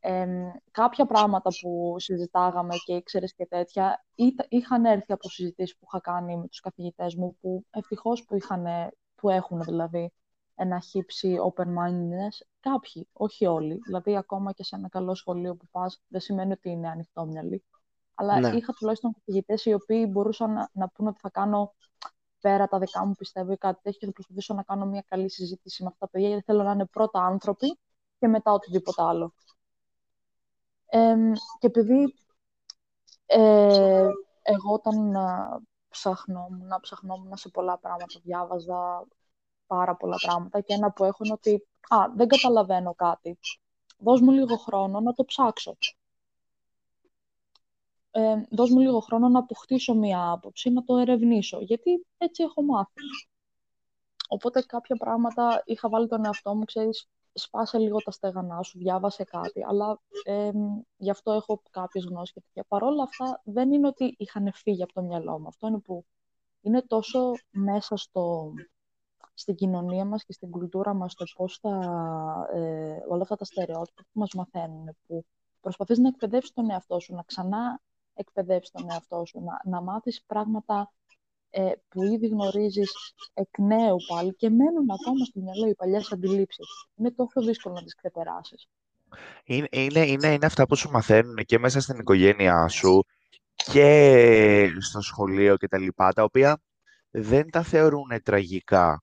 A: Ε, κάποια πράγματα που συζητάγαμε και ήξερες και τέτοια ήτα- είχαν έρθει από συζητήσεις που είχα κάνει με τους καθηγητές μου που ευτυχώς που, είχαν, που έχουν δηλαδή ένα χύψη open-mindedness κάποιοι, όχι όλοι. Δηλαδή ακόμα και σε ένα καλό σχολείο που πας δεν σημαίνει ότι είναι ανοιχτόμυαλοι. Αλλά
B: Ναι.
A: είχα τουλάχιστον καθηγητές οι οποίοι μπορούσαν να, να πούν ότι θα κάνω πέρα τα δικά μου πιστεύω ή κάτι τέτοιο και θα προσπαθήσω να κάνω μια καλή συζήτηση με αυτά τα παιδιά γιατί θέλω να είναι πρώτα άνθρωποι και μετά οτιδήποτε άλλο. Εμ, και επειδή ε, εγώ όταν α, ψαχνόμουν, ψαχνόμουν σε πολλά πράγματα, διάβαζα πάρα πολλά πράγματα και ένα που έχω είναι ότι α, δεν καταλαβαίνω κάτι. Δώσ' μου λίγο χρόνο να το ψάξω. Ε, δώσ' μου λίγο χρόνο να αποκτήσω μία άποψη, να το ερευνήσω, γιατί έτσι έχω μάθει. Οπότε κάποια πράγματα είχα βάλει τον εαυτό μου, ξέρεις, σπάσε λίγο τα στεγανά σου, διάβασε κάτι, αλλά ε, γι' αυτό έχω κάποιες γνώσεις και τέτοια. Παρ' όλα αυτά δεν είναι ότι είχαν φύγει από το μυαλό μου. Αυτό είναι που είναι τόσο μέσα στο, στην κοινωνία μας και στην κουλτούρα μας το πώς τα, ε, όλα αυτά τα στερεότυπα που μας μαθαίνουν, που προσπαθείς να εκπαιδεύσεις τον εαυτό σου, να ξανά εκπαιδεύσεις τον εαυτό σου, να, να μάθεις πράγματα ε, που ήδη γνωρίζεις εκ νέου πάλι και μένουν ακόμα στο μυαλό οι παλιές αντιλήψεις. Είναι τόσο δύσκολο να τις ξεπεράσεις.
C: Είναι, είναι, είναι, είναι αυτά που σου μαθαίνουν και μέσα στην οικογένειά σου και στο σχολείο και τα λοιπά, τα οποία δεν τα θεωρούν τραγικά.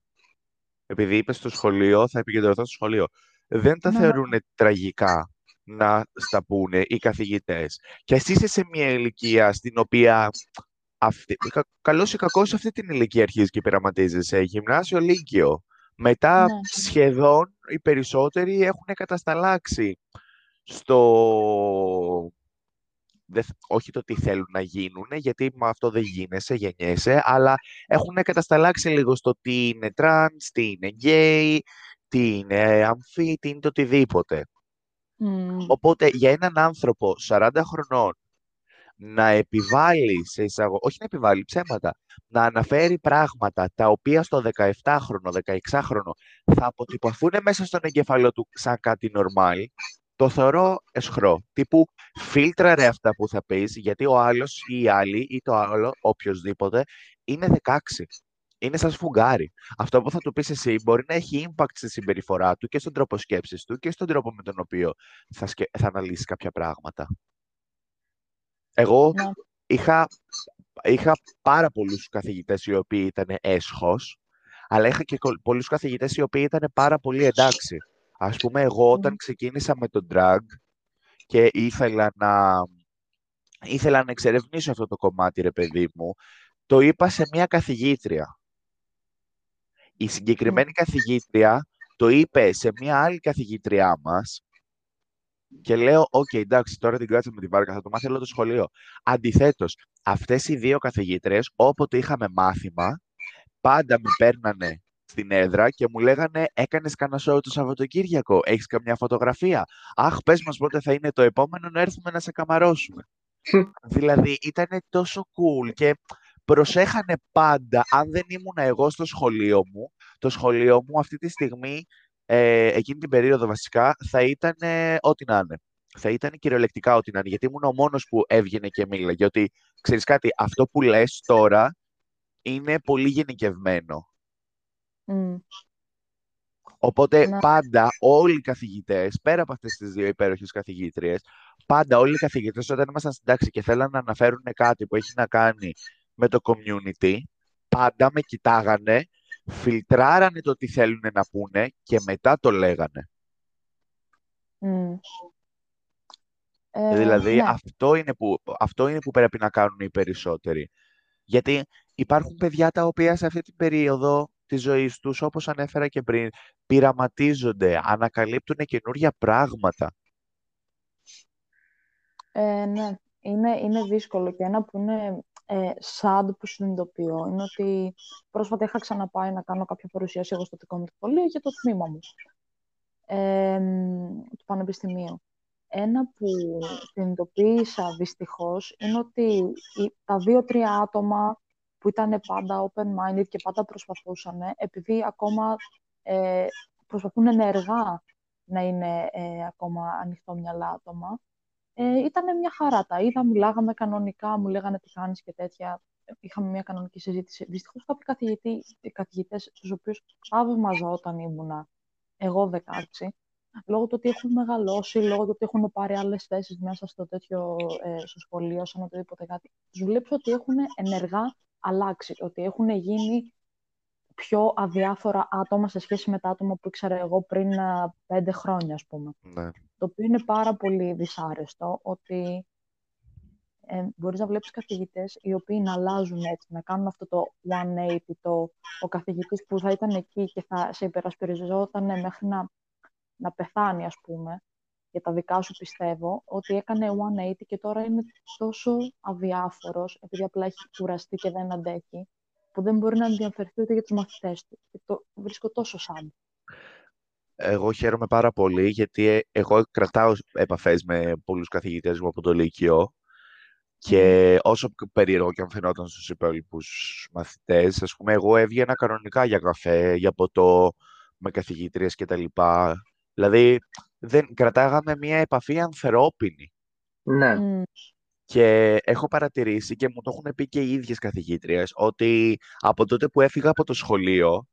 C: Επειδή είπες στο σχολείο, θα επικεντρωθώ στο σχολείο. Δεν τα ναι. θεωρούν τραγικά να στα πούνε οι καθηγητές. Και εσύ είσαι σε μια ηλικία στην οποία αυτή, καλώς ή κακώς σε αυτή την ηλικία αρχίζεις και πειραματίζεσαι. Γυμνάσιο, Λύκειο. Μετά ναι. σχεδόν οι περισσότεροι έχουν κατασταλάξει στο... όχι το τι θέλουν να γίνουν, γιατί με αυτό δεν γίνεσαι, γεννιέσαι, αλλά έχουν κατασταλάξει λίγο στο τι είναι τρανς, τι είναι γκέι, τι είναι αμφί, τι είναι το οτιδήποτε. Οπότε για έναν άνθρωπο 40 χρονών να επιβάλλει σε εισαγω... όχι να επιβάλλει ψέματα, να αναφέρει πράγματα τα οποία στο 17χρονο, 16χρονο θα αποτυπωθούν μέσα στον εγκεφαλό του σαν κάτι normal, το θεωρώ εσχρό. Τύπου φίλτραρε αυτά που θα πεις, γιατί ο άλλος ή η άλλη ή το άλλο, οποιοδήποτε, είναι 16. Είναι σαν σφουγγάρι. Αυτό που θα του πεις εσύ μπορεί να έχει impact στη συμπεριφορά του και στον τρόπο σκέψης του και στον τρόπο με τον οποίο θα, σκε... θα αναλύσεις κάποια πράγματα. Εγώ ναι. είχα, είχα πάρα πολλούς καθηγητές οι οποίοι ήταν έσχος, αλλά είχα και πολλούς καθηγητές οι οποίοι ήταν πάρα πολύ εντάξει. Ας πούμε, εγώ όταν ξεκίνησα με το drag και ήθελα να, ήθελα να εξερευνήσω αυτό το κομμάτι, ρε παιδί μου, το είπα σε μια καθηγήτρια. Η συγκεκριμένη καθηγήτρια το είπε σε μια άλλη καθηγήτριά μας και λέω, οκ, εντάξει, τώρα την κάτσαμε την βάρκα, θα το μάθει όλο το σχολείο. Αντιθέτως, αυτές οι δύο καθηγήτριες, όποτε είχαμε μάθημα, πάντα με παίρνανε στην έδρα και μου λέγανε Έκανες κανένα σόου το Σαββατοκύριακο. Έχεις καμιά φωτογραφία; Αχ, πες μας πότε θα είναι το επόμενο να έρθουμε να σε καμαρώσουμε. δηλαδή ήταν τόσο cool και προσέχανε πάντα, αν δεν ήμουν εγώ στο σχολείο μου, το σχολείο μου αυτή τη στιγμή ε, εκείνη την περίοδο βασικά θα ήταν ό,τι να είναι. Θα ήταν κυριολεκτικά ό,τι να είναι, γιατί ήμουν ο μόνος που έβγαινε και μίλαγε. Ότι, ξέρεις κάτι, αυτό που λες τώρα είναι πολύ γενικευμένο. Οπότε ναι. πάντα όλοι οι καθηγητές, πέρα από αυτές τις δύο υπέροχες καθηγήτριες, πάντα όλοι οι καθηγητές όταν ήμασταν στην τάξη και θέλαν να αναφέρουν κάτι που έχει να κάνει με το community, πάντα με κοιτάγανε φιλτράρανε το τι θέλουν να πούνε και μετά το λέγανε.
A: Ε,
C: δηλαδή, ναι. αυτό, είναι που, αυτό είναι που πρέπει να κάνουν οι περισσότεροι. Γιατί υπάρχουν παιδιά τα οποία σε αυτή την περίοδο της ζωής τους, όπως ανέφερα και πριν, πειραματίζονται, ανακαλύπτουν καινούργια πράγματα.
A: Ε, ναι, είναι, είναι δύσκολο και ένα που είναι ε, sad που συνειδητοποιώ είναι ότι πρόσφατα είχα ξαναπάει να κάνω κάποια παρουσίαση εγώ στο δικό μου σχολείο για το τμήμα μου ε, του Πανεπιστημίου. Ένα που συνειδητοποίησα δυστυχώς είναι ότι τα δύο-τρία άτομα που ήταν πάντα open-minded και πάντα προσπαθούσαν, επειδή ακόμα ε, προσπαθούν ενεργά να είναι ε, ακόμα ανοιχτό μυαλά άτομα, ε, ήταν μια χαρά. Τα είδα, μιλάγαμε κανονικά, μου λέγανε τι κάνεις και τέτοια. Είχαμε μια κανονική συζήτηση. Δυστυχώς κάποιοι καθηγητές, στους οποίους θαύμαζα όταν ήμουνα εγώ 16, λόγω του ότι έχουν μεγαλώσει, λόγω του ότι έχουν πάρει άλλες θέσεις μέσα στο τέτοιο ε, στο σχολείο, σαν οτιδήποτε κάτι, τους βλέπω ότι έχουν ενεργά αλλάξει, ότι έχουν γίνει πιο αδιάφορα άτομα σε σχέση με τα άτομα που ήξερα εγώ πριν πέντε χρόνια, ας πούμε.
C: Ναι.
A: Το οποίο είναι πάρα πολύ δυσάρεστο, ότι ε, μπορείς να βλέπεις καθηγητές οι οποίοι να αλλάζουν έτσι, να κάνουν αυτό το 180, το, ο καθηγητής που θα ήταν εκεί και θα σε υπερασπιριζόταν μέχρι να, να πεθάνει, ας πούμε, για τα δικά σου πιστεύω, ότι έκανε 180 και τώρα είναι τόσο αδιάφορος, επειδή απλά έχει κουραστεί και δεν αντέχει, που δεν μπορεί να ενδιαφερθεί ούτε για τους μαθητές του. Και το βρίσκω τόσο σαν.
C: Εγώ χαίρομαι πάρα πολύ, γιατί ε, εγώ κρατάω επαφές με πολλούς καθηγητές μου από το Λύκειο και όσο περίεργο και αν φαινόταν στους υπόλοιπους μαθητές, ας πούμε, εγώ έβγαινα κανονικά για καφέ, για ποτό, με καθηγήτριες κτλ. Δηλαδή, δεν κρατάγαμε μια επαφή ανθρώπινη.
B: Ναι.
A: Μμ.
C: Και έχω παρατηρήσει και μου το έχουν πει και οι ίδιες καθηγήτριες ότι από τότε που έφυγα από το σχολείο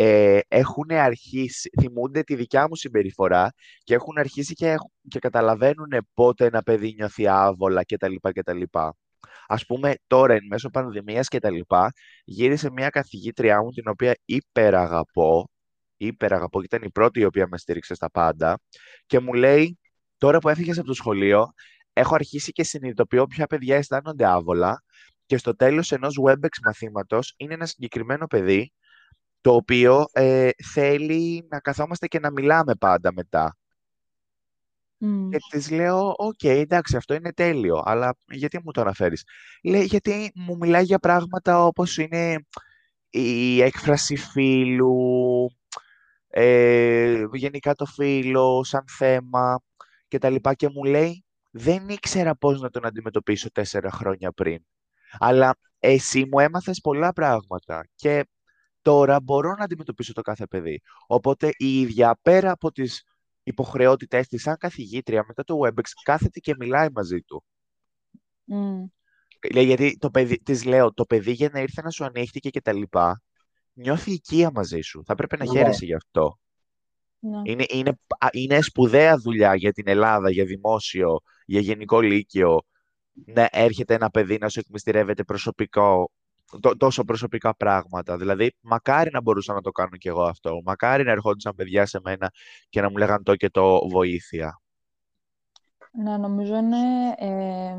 C: ε, έχουν αρχίσει, θυμούνται τη δικιά μου συμπεριφορά και έχουν αρχίσει και, έχουν- και καταλαβαίνουν πότε ένα παιδί νιώθει άβολα κτλ. κτλ. Ας πούμε τώρα εν μέσω πανδημίας και τα λοιπά γύρισε μια καθηγήτριά μου την οποία υπεραγαπώ υπεραγαπώ, ήταν η πρώτη η οποία με στήριξε στα πάντα και μου λέει τώρα που έφυγες από το σχολείο έχω αρχίσει και συνειδητοποιώ ποια παιδιά αισθάνονται άβολα και στο τέλος ενός WebEx μαθήματος είναι ένα συγκεκριμένο παιδί το οποίο ε, θέλει να καθόμαστε και να μιλάμε πάντα μετά.
A: Μμ.
C: Και της λέω, οκ, εντάξει, αυτό είναι τέλειο, αλλά γιατί μου το αναφέρεις; Λέει, γιατί μου μιλάει για πράγματα όπως είναι η έκφραση φίλου, ε, γενικά το φίλο σαν θέμα και τα λοιπά και μου λέει, δεν ήξερα πώς να τον αντιμετωπίσω τέσσερα χρόνια πριν. Αλλά εσύ μου έμαθες πολλά πράγματα και τώρα μπορώ να αντιμετωπίσω το κάθε παιδί. Οπότε η ίδια πέρα από τις υποχρεότητές της σαν καθηγήτρια μετά το WebEx κάθεται και μιλάει μαζί του.
A: Μμ.
C: Λέει, γιατί το παιδί, της λέω, το παιδί για να ήρθε να σου ανοίχτηκε και τα λοιπά, νιώθει οικία μαζί σου. Θα πρέπει να
B: Ναι.
C: χαίρεσαι γι' αυτό.
A: Ναι.
C: Είναι, είναι, α, είναι σπουδαία δουλειά για την Ελλάδα, για δημόσιο, για γενικό λύκειο, να έρχεται ένα παιδί να σου εκμυστηρεύεται προσωπικό, τό- τόσο προσωπικά πράγματα. Δηλαδή, μακάρι να μπορούσα να το κάνω κι εγώ αυτό. Μακάρι να ερχόντουσαν παιδιά σε μένα και να μου λέγαν το και το βοήθεια.
A: Ναι, νομίζω είναι ε,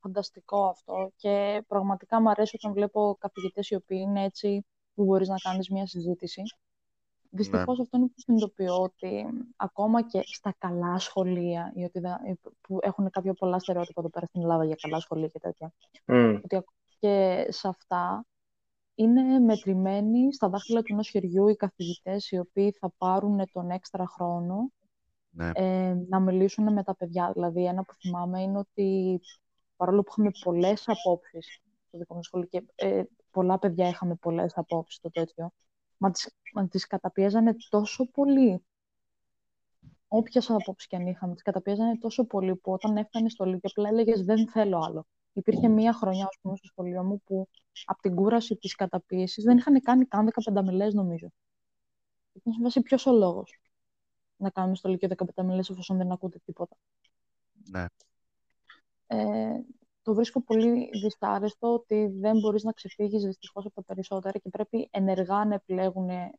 A: φανταστικό αυτό και πραγματικά μου αρέσει όταν βλέπω καθηγητές οι οποίοι είναι έτσι που μπορείς να κάνεις μια συζήτηση. Δυστυχώς αυτό είναι που συνειδητοποιώ ότι ακόμα και στα καλά σχολεία, ή ότι δεν- που έχουν κάποια πολλά στερεότυπα εδώ πέρα στην Ελλάδα για καλά σχολεία και τέτοια,
B: Μμ.
A: ότι ακόμα και σε αυτά είναι μετρημένοι στα δάχτυλα του ενός χεριού οι καθηγητές οι οποίοι θα πάρουν τον έξτρα χρόνο
C: Ναι.
A: ε, να μιλήσουν με τα παιδιά. Δηλαδή, ένα που θυμάμαι είναι ότι παρόλο που είχαμε πολλές απόψεις στο δικό μου σχολείο και ε, πολλά παιδιά είχαμε πολλές απόψεις στο τέτοιο, μα τις, μα τις καταπιέζανε τόσο πολύ. Όποιες απόψεις και αν είχαμε, τις καταπιέζανε τόσο πολύ που όταν έφτανε στο Λύκειο απλά έλεγες δεν θέλω άλλο. Υπήρχε μία χρονιά, ας πούμε, στο σχολείο μου που από την κούραση της καταπίεσης δεν είχαν κάνει καν 15 μιλές, νομίζω. Ήταν σε βάση ποιος ο λόγος να κάνουμε στο Λύκειο 15 μιλές εφόσον δεν ακούτε τίποτα.
C: Ναι.
A: Ε, το βρίσκω πολύ δυστάρεστο ότι δεν μπορείς να ξεφύγεις δυστυχώς από τα περισσότερα και πρέπει ενεργά να επιλέγουν ε,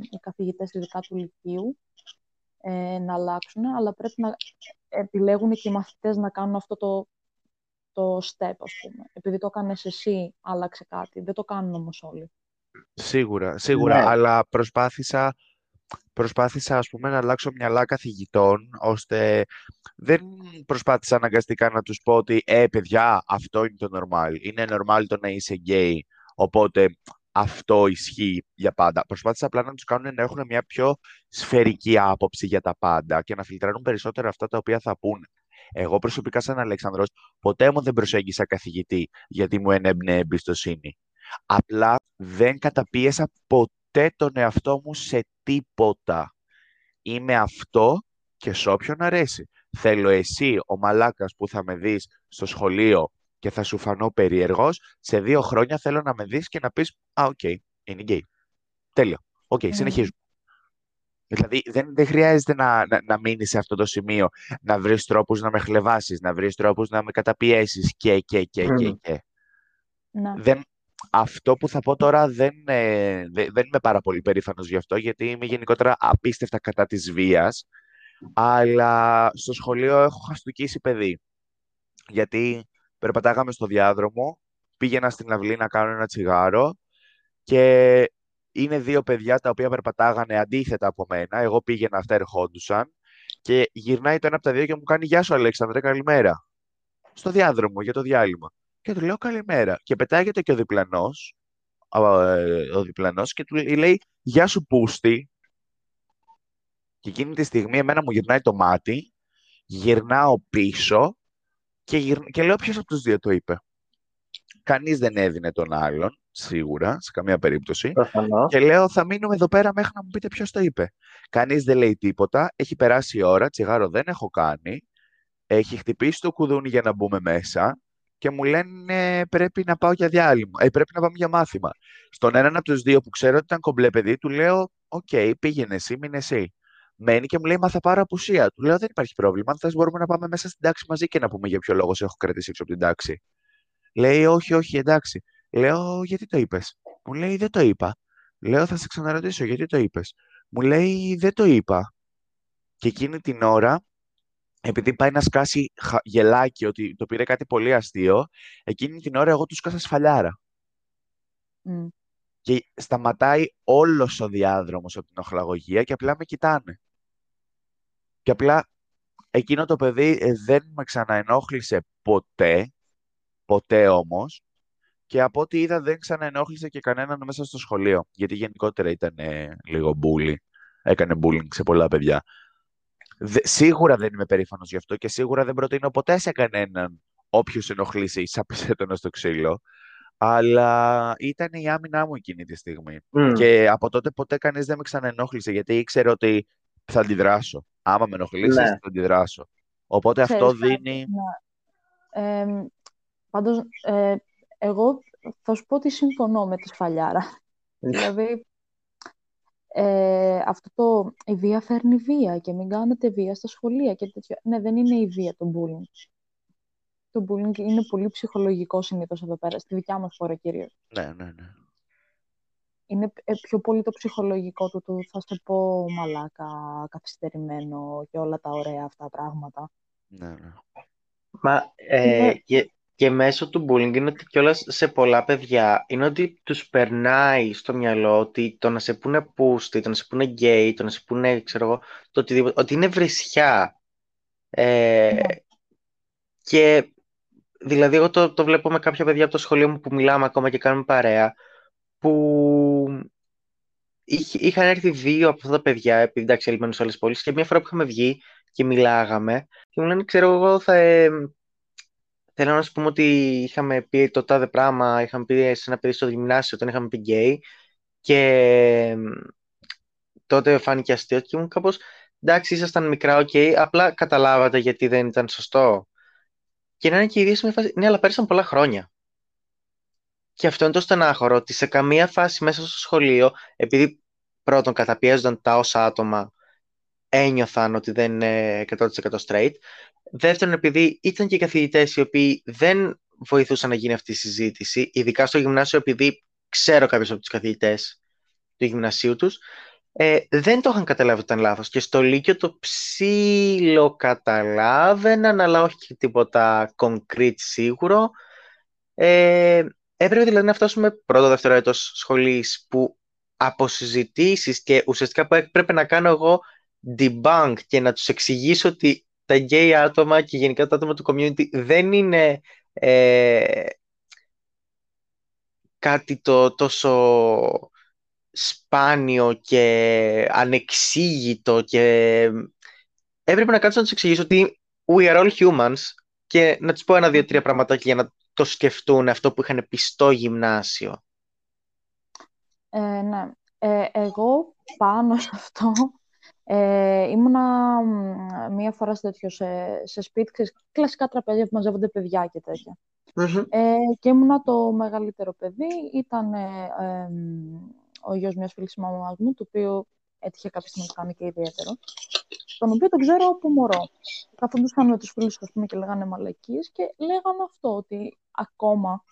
A: οι καθηγητές ειδικά του Λυκείου ε, να αλλάξουν, αλλά πρέπει να επιλέγουν και οι μαθητές να κάνουν αυτό το, το step, ας πούμε. Επειδή το έκανες εσύ, άλλαξε κάτι. Δεν το κάνουν όμως όλοι.
C: Σίγουρα, σίγουρα,
B: Ναι.
C: αλλά προσπάθησα, προσπάθησα ας πούμε να αλλάξω μυαλά καθηγητών, ώστε δεν προσπάθησα αναγκαστικά να τους πω ότι «Ε, παιδιά, αυτό είναι το normal, είναι normal το να είσαι gay, οπότε αυτό ισχύει για πάντα». Προσπάθησα απλά να τους κάνουν να έχουν μια πιο σφαιρική άποψη για τα πάντα και να φιλτράρουν περισσότερο αυτά τα οποία θα πούνε. Εγώ προσωπικά σαν Αλέξανδρος ποτέ μου δεν προσέγγισα καθηγητή γιατί μου ενέμπνεε εμπιστοσύνη. Απλά δεν καταπίεσα ποτέ τον εαυτό μου σε τίποτα. Είμαι αυτό και σε όποιον αρέσει. Θέλω εσύ, ο μαλάκας που θα με δεις στο σχολείο και θα σου φανώ περίεργος, σε δύο χρόνια θέλω να με δεις και να πεις «Α, οκ, είναι γκέι». Τέλειο. Οκ,
A: Mm.
C: συνεχίζουμε. Δηλαδή, δεν, δεν χρειάζεται να, να, να μείνεις σε αυτό το σημείο, να βρεις τρόπους να με χλευάσεις, να βρεις τρόπους να με καταπιέσεις και, και, και, και,
B: Μμμ.
C: και.
A: Ναι.
C: Δεν, αυτό που θα πω τώρα δεν, ε, δε- δεν είμαι πάρα πολύ περήφανος γι' αυτό, γιατί είμαι γενικότερα απίστευτα κατά της βίας, αλλά στο σχολείο έχω χαστούκίσει παιδί. Γιατί περπατάγαμε στο διάδρομο, πήγαινα στην αυλή να κάνω ένα τσιγάρο και είναι δύο παιδιά τα οποία περπατάγανε αντίθετα από μένα. Εγώ πήγαινα, αυτά ερχόντουσαν και γυρνάει το ένα από τα δύο και μου κάνει «Γεια σου Αλέξανδρε, καλημέρα» στο διάδρομο για το διάλειμμα. Και του λέω καλημέρα. Και πετάγεται και ο διπλανός, α, ε, ο διπλανός και του λέει «Γεια σου Πούστη». Και εκείνη τη στιγμή εμένα μου γυρνάει το μάτι, γυρνάω πίσω και, γυρ... και λέω ποιος από τους δύο το είπε. Κανείς δεν έδινε τον άλλον, σίγουρα, σε καμία περίπτωση.
B: Προφανώς.
C: Και λέω, θα μείνουμε εδώ πέρα μέχρι να μου πείτε ποιος το είπε. Κανείς δεν λέει τίποτα, έχει περάσει η ώρα, τσιγάρο δεν έχω κάνει, έχει χτυπήσει το κουδούνι για να μπούμε μέσα και μου λένε πρέπει να πάω για διάλειμμα, ε, πρέπει να πάμε για μάθημα. Στον έναν από τους δύο που ξέρω ότι ήταν κομπλέ παιδί, του λέω, οκ, πήγαινε εσύ, μείνε εσύ. Μένει και μου λέει, μα θα πάρω απουσία. Του λέω, δεν υπάρχει πρόβλημα, αν θες μπορούμε να πάμε μέσα στην τάξη μαζί και να πούμε για ποιο λόγο σε έχω κρατήσει έξω από την τάξη. Λέει, όχι, όχι, εντάξει. Λέω, γιατί το είπες; Μου λέει, δεν το είπα. Λέω, θα σε ξαναρωτήσω, γιατί το είπες; Μου λέει, δεν το είπα. Και εκείνη την ώρα επειδή πάει να σκάσει γελάκι ότι το πήρε κάτι πολύ αστείο, εκείνη την ώρα εγώ του σκάσα σφαλιάρα.
A: Mm.
C: Και σταματάει όλος ο διάδρομος από την οχλαγωγία και απλά με κοιτάνε. Και απλά εκείνο το παιδί ε, δεν με ξαναενόχλησε ποτέ, ποτέ όμως, και από ό,τι είδα δεν ξαναενόχλησε και κανέναν μέσα στο σχολείο, γιατί γενικότερα ήταν ε, λίγο μπούλι, έκανε bullying σε πολλά παιδιά σίγουρα δεν είμαι περήφανος γι' αυτό και σίγουρα δεν προτείνω ποτέ σε κανέναν όποιος ενοχλήσει ή σάπισε τον στο ξύλο. Αλλά ήταν η άμυνά μου εκείνη τη στιγμή. Και από τότε ποτέ κανείς δεν με ξαναενόχλησε γιατί ήξερε ότι θα αντιδράσω. Άμα με ενοχλήσεις, ναι. θα αντιδράσω. Οπότε αυτό δίνει.
A: Ναι. Ε, πάντως, ε, εγώ θα σου πω ότι συμφωνώ με τη σφαλιάρα. δηλαδή, ε, αυτό το η βία φέρνει βία και μην κάνετε βία στα σχολεία και τέτοια. Ναι, δεν είναι η βία το bullying. Το bullying είναι πολύ ψυχολογικό συνήθως εδώ πέρα, στη δικιά μας χώρα κυρίως.
C: Ναι, ναι, ναι.
A: Είναι ε, πιο πολύ το ψυχολογικό του, του θα σε πω μαλάκα, καθυστερημένο και όλα τα ωραία αυτά πράγματα.
C: Ναι, ναι.
B: Μα ε, και μέσω του bullying είναι ότι κιόλας σε πολλά παιδιά είναι ότι τους περνάει στο μυαλό ότι το να σε πούνε πούστη, το να σε πούνε γκέι, το να σε πούνε, ξέρω εγώ, το οτιδήποτε, ότι είναι βρισιά. Ε, ναι. Και δηλαδή εγώ το, το βλέπω με κάποια παιδιά από το σχολείο μου που μιλάμε ακόμα και κάνουμε παρέα, που είχαν έρθει δύο από αυτά τα παιδιά, επειδή εντάξει έλειπαν σε άλλες πόλεις, και μια φορά που είχαμε βγει και μιλάγαμε, και μου λένε, ξέρω εγώ, θα, ε, Θέλω να σου πούμε ότι είχαμε πει το τάδε πράγμα, είχαμε πει σε ένα παιδί στο γυμνάσιο όταν είχαμε πει γκέι και τότε φάνηκε αστείο και ήμουν κάπως εντάξει ήσασταν μικρά, οκ, okay, απλά καταλάβατε γιατί δεν ήταν σωστό. Και να είναι και η ίδια φάση, ναι αλλά πέρασαν πολλά χρόνια. Και αυτό είναι το στενάχωρο, ότι σε καμία φάση μέσα στο σχολείο, επειδή πρώτον καταπιέζονταν τα όσα άτομα ένιωθαν ότι δεν είναι 100% straight. Δεύτερον, επειδή ήταν και καθηγητές οι οποίοι δεν βοηθούσαν να γίνει αυτή η συζήτηση, ειδικά στο γυμνάσιο, επειδή ξέρω κάποιους από τους καθηγητές του γυμνασίου τους, ε, δεν το είχαν καταλάβει ότι ήταν λάθος. Και στο Λύκειο το ψήλο καταλάβαιναν, αλλά όχι και τίποτα concrete σίγουρο. Ε, έπρεπε δηλαδή να φτάσουμε πρώτο δεύτερο έτος σχολής που από συζητήσεις και ουσιαστικά που έπρεπε να κάνω εγώ debunk και να τους εξηγήσω ότι τα gay άτομα και γενικά τα άτομα του community δεν είναι ε, κάτι το τόσο σπάνιο και ανεξήγητο και έπρεπε να κάτσω να τους εξηγήσω ότι we are all humans και να τους πω ένα, δύο, τρία πραγματάκια για να το σκεφτούν αυτό που είχαν πει στο γυμνάσιο.
A: Ε, ναι. Ε, εγώ πάνω σε αυτό ε, ήμουνα μία φορά σε τέτοιο, σε, σε σπίτι, κλασικά τραπέζια που μαζεύονται παιδιά και τετοια Ε, και ήμουνα το μεγαλύτερο παιδί. Ήταν ε, ο γιος μιας φίλης μαμάς μου, το οποίο έτυχε κάποια στιγμή να κάνει και ιδιαίτερο, τον οποίο τον ξέρω από μωρό. Καθόντουσαν με τους φίλους πούμε, και λέγανε μαλακίες και λέγανε αυτό, ότι ακόμα,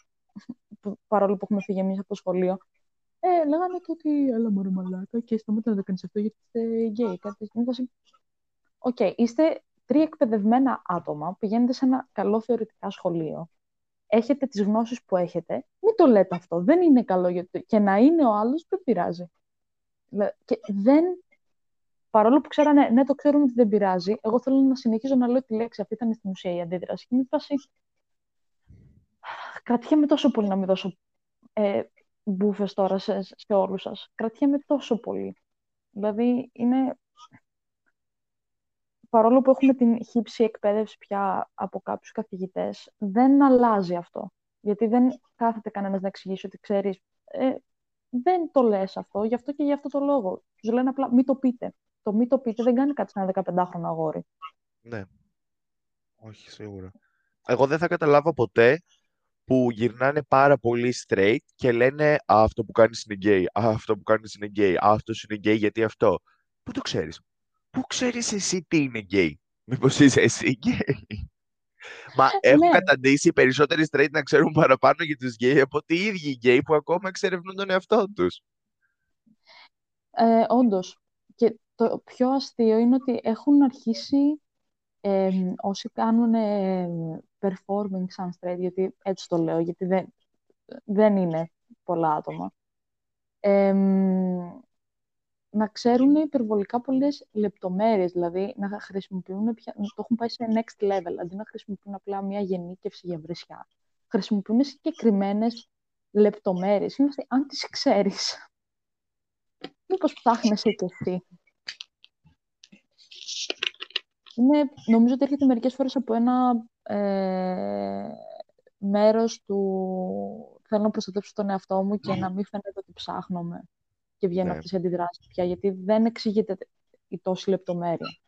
A: παρόλο που έχουμε φύγει εμείς από το σχολείο, ε, λέγανε το ότι έλα μωρέ μαλάκα και σταμάτα να το κάνεις αυτό γιατί είστε γκέι. Κάτι στην Οκ, είστε τρία εκπαιδευμένα άτομα, πηγαίνετε σε ένα καλό θεωρητικά σχολείο, έχετε τις γνώσεις που έχετε, μην το λέτε αυτό, δεν είναι καλό γιατί... και να είναι ο άλλος δεν πειράζει. Και δεν, παρόλο που ξέρανε, ναι το ξέρουμε ότι δεν πειράζει, εγώ θέλω να συνεχίζω να λέω τη λέξη, αυτή ήταν στην ουσία η αντίδραση. Και φάση, κρατιέμαι τόσο πολύ να μην δώσω ε, μπούφες τώρα σε, σε όλους σας. Κρατιέμαι τόσο πολύ. Δηλαδή, είναι... Παρόλο που έχουμε την χύψη εκπαίδευση πια από κάποιους καθηγητές, δεν αλλάζει αυτό. Γιατί δεν κάθεται κανένας να εξηγήσει ότι ξέρεις, ε, δεν το λες αυτό, γι' αυτό και γι' αυτό το λόγο. Τους λένε απλά μη το πείτε. Το μη το πείτε δεν κάνει κάτι σε ένα 15χρονο αγόρι.
C: Ναι. Όχι, σίγουρα. Εγώ δεν θα καταλάβω ποτέ που γυρνάνε πάρα πολύ straight και λένε «Α, αυτό που κάνεις είναι gay, «Α, αυτό που κάνεις είναι gay, «Α, αυτός είναι gay γιατί αυτό». Πού το ξέρεις; Πού ξέρεις εσύ τι είναι gay; Μήπως είσαι εσύ gay; Μα έχουν
A: Ναι.
C: καταντήσει οι περισσότεροι straight να ξέρουν παραπάνω για τους gay από ότι οι ίδιοι οι gay που ακόμα εξερευνούν τον εαυτό τους.
A: Ε, όντως. Και το πιο αστείο είναι ότι έχουν αρχίσει ε, όσοι κάνουν ε, performing σαν straight, γιατί έτσι το λέω, γιατί δεν, δεν είναι πολλά άτομα, ε, να ξέρουν υπερβολικά πολλές λεπτομέρειες, δηλαδή να χρησιμοποιούν, πια, το έχουν πάει σε next level, αντί να χρησιμοποιούν απλά μια γενίκευση για βρισιά. Χρησιμοποιούν συγκεκριμένες λεπτομέρειες. Είμαστε, αν τις ξέρεις, μήπως ψάχνεσαι κι εσύ. Είναι, νομίζω ότι έρχεται μερικές φορές από ένα ε, μέρος του θέλω να προστατεύσω τον εαυτό μου και να μην φαίνεται ότι ψάχνομαι και βγαίνω
C: Ναι.
A: αυτές οι αντιδράσεις πια, γιατί δεν εξηγείται η τόση λεπτομέρεια.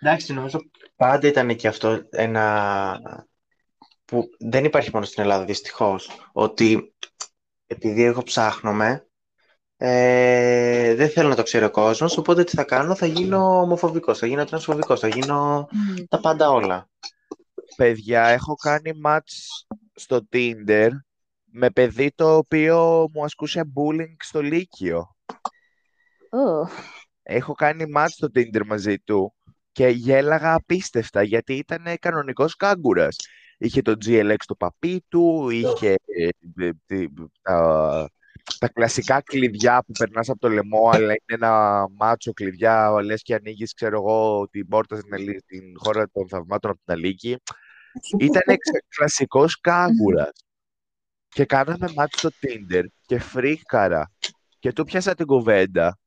B: Εντάξει, νομίζω πάντα ήταν και αυτό ένα που δεν υπάρχει μόνο στην Ελλάδα, δυστυχώς, ότι επειδή εγώ ψάχνομαι, ε, δεν θέλω να το ξέρει ο κόσμος, οπότε τι θα κάνω, θα γίνω ομοφοβικός, θα γίνω τρανσφοβικός, θα γίνω τα πάντα όλα.
C: Παιδιά, έχω κάνει match στο Tinder με παιδί το οποίο μου ασκούσε bullying στο Λύκειο.
A: Ugh.
C: Έχω κάνει match στο Tinder μαζί του και γέλαγα απίστευτα γιατί ήταν κανονικός κάγκουρας. Είχε το GLX στο παπί του, είχε ε, ε, τι- τα, τα κλασικά κλειδιά που περνάς από το λαιμό, αλλά είναι ένα μάτσο κλειδιά, λες και ανοίγεις, ξέρω εγώ, την πόρτα στην, Αλή- στην χώρα των θαυμάτων από την Αλίκη. Ήταν κλασικός κάγκουρας. Και κάναμε μάτι στο Tinder και φρίκαρα. Και του πιάσα την κουβέντα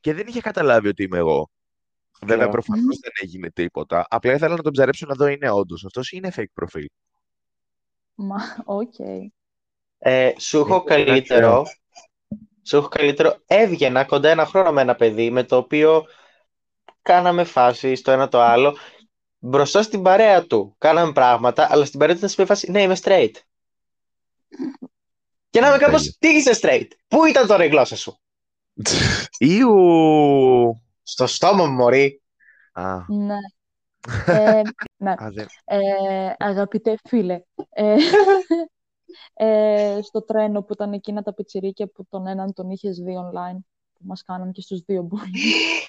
C: και δεν είχε καταλάβει ότι είμαι εγώ. Βέβαια,
B: Ωραία.
C: προφανώς δεν έγινε τίποτα. Απλά ήθελα να τον ψαρέψω να δω είναι όντως. Αυτός είναι fake προφίλ.
A: Μα, οκ.
B: Ε, σου έχω
C: Είναι
B: καλύτερο, σου έχω καλύτερο, έβγαινα κοντά ένα χρόνο με ένα παιδί με το οποίο κάναμε φάση στο ένα το άλλο μπροστά στην παρέα του. Κάναμε πράγματα, αλλά στην παρέα του ήταν σε μια φάση, ναι, είμαι straight. Και να είμαι
C: Τέλεια.
B: κάπως, τι είσαι straight, πού ήταν τώρα η γλώσσα σου;
C: Ιου!
B: Στο στόμα μου, μωρή.
C: Α,
A: Ναι. Ε, ναι.
C: α, δεν...
A: Ε, αγαπητέ φίλε, ε, ε, στο τρένο που ήταν εκείνα τα πιτσιρίκια που τον έναν τον είχες δει online, που μας κάναν και στους δύο bullying.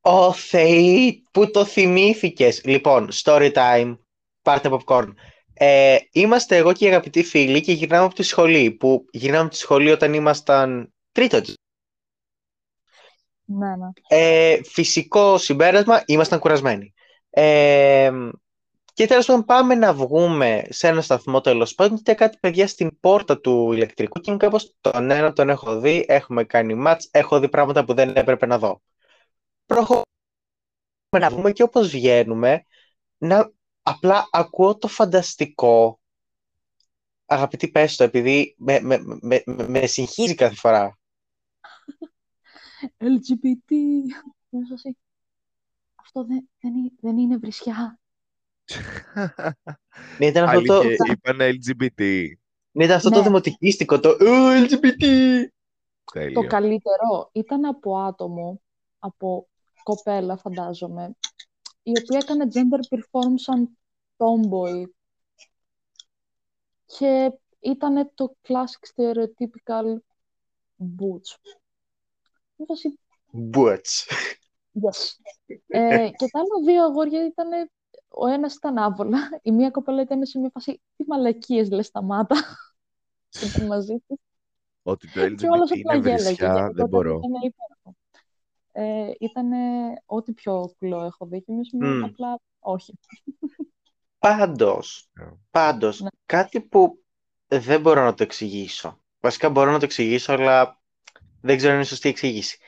B: Ω Θεή, που το θυμήθηκες. Λοιπόν, story time, πάρτε popcorn. Ε, είμαστε εγώ και οι αγαπητοί φίλοι και γυρνάμε από τη σχολή, που γυρνάμε από τη σχολή όταν ήμασταν τρίτο.
A: ναι, ναι.
B: Ε, φυσικό συμπέρασμα, ήμασταν κουρασμένοι. Ε, και τέλος πάντων πάμε να βγούμε σε ένα σταθμό τέλος πάντων και κάτι παιδιά στην πόρτα του ηλεκτρικού και είμαι κάπως τον ένα τον έχω δει, έχουμε κάνει μάτς, έχω δει πράγματα που δεν έπρεπε να δω. Προχωρούμε να βγούμε και όπως βγαίνουμε, να απλά ακούω το φανταστικό. Αγαπητή πες το, επειδή με, με, με, με, με συγχύζει κάθε φορά.
A: LGBT. Είναι σωστή. Αυτό δεν, δεν, είναι, δεν είναι βρισιά.
B: Ναι, ήταν αυτό το,
C: Αλήθεια, είπαν LGBT.
B: ναι, ήταν αυτό το
A: Ναι.
B: δημοτικίστικο, το «Ε, LGBT.
A: Το
C: Τέλειο.
A: καλύτερο ήταν από άτομο, από κοπέλα φαντάζομαι, η οποία έκανε gender perform σαν tomboy και ήταν το classic stereotypical butch. Με φάση,
B: Μπούτς.
A: yes. Ε, και τα άλλα δύο αγόρια ήταν, ο ένας ήταν άβολα, η μία κοπέλα ήταν σε μια φάση, τι μαλακίες λες σταμάτα. Και ήταν μαζί της.
C: Ότι το
A: Και όλος
C: LGBT
A: απλά
C: είναι
A: γέλαγε.
C: βρισιά,
A: Οπότε
C: δεν μπορώ.
A: Ήταν υπέροχο. Ε, ήταν ό,τι πιο κουλό έχω δει και εμείς
B: Μμ.
A: απλά όχι.
B: Πάντως,
C: Ναι.
B: πάντως,
A: Ναι.
B: κάτι που δεν μπορώ να το εξηγήσω. Βασικά μπορώ να το εξηγήσω, αλλά δεν ξέρω αν είναι σωστή εξήγηση.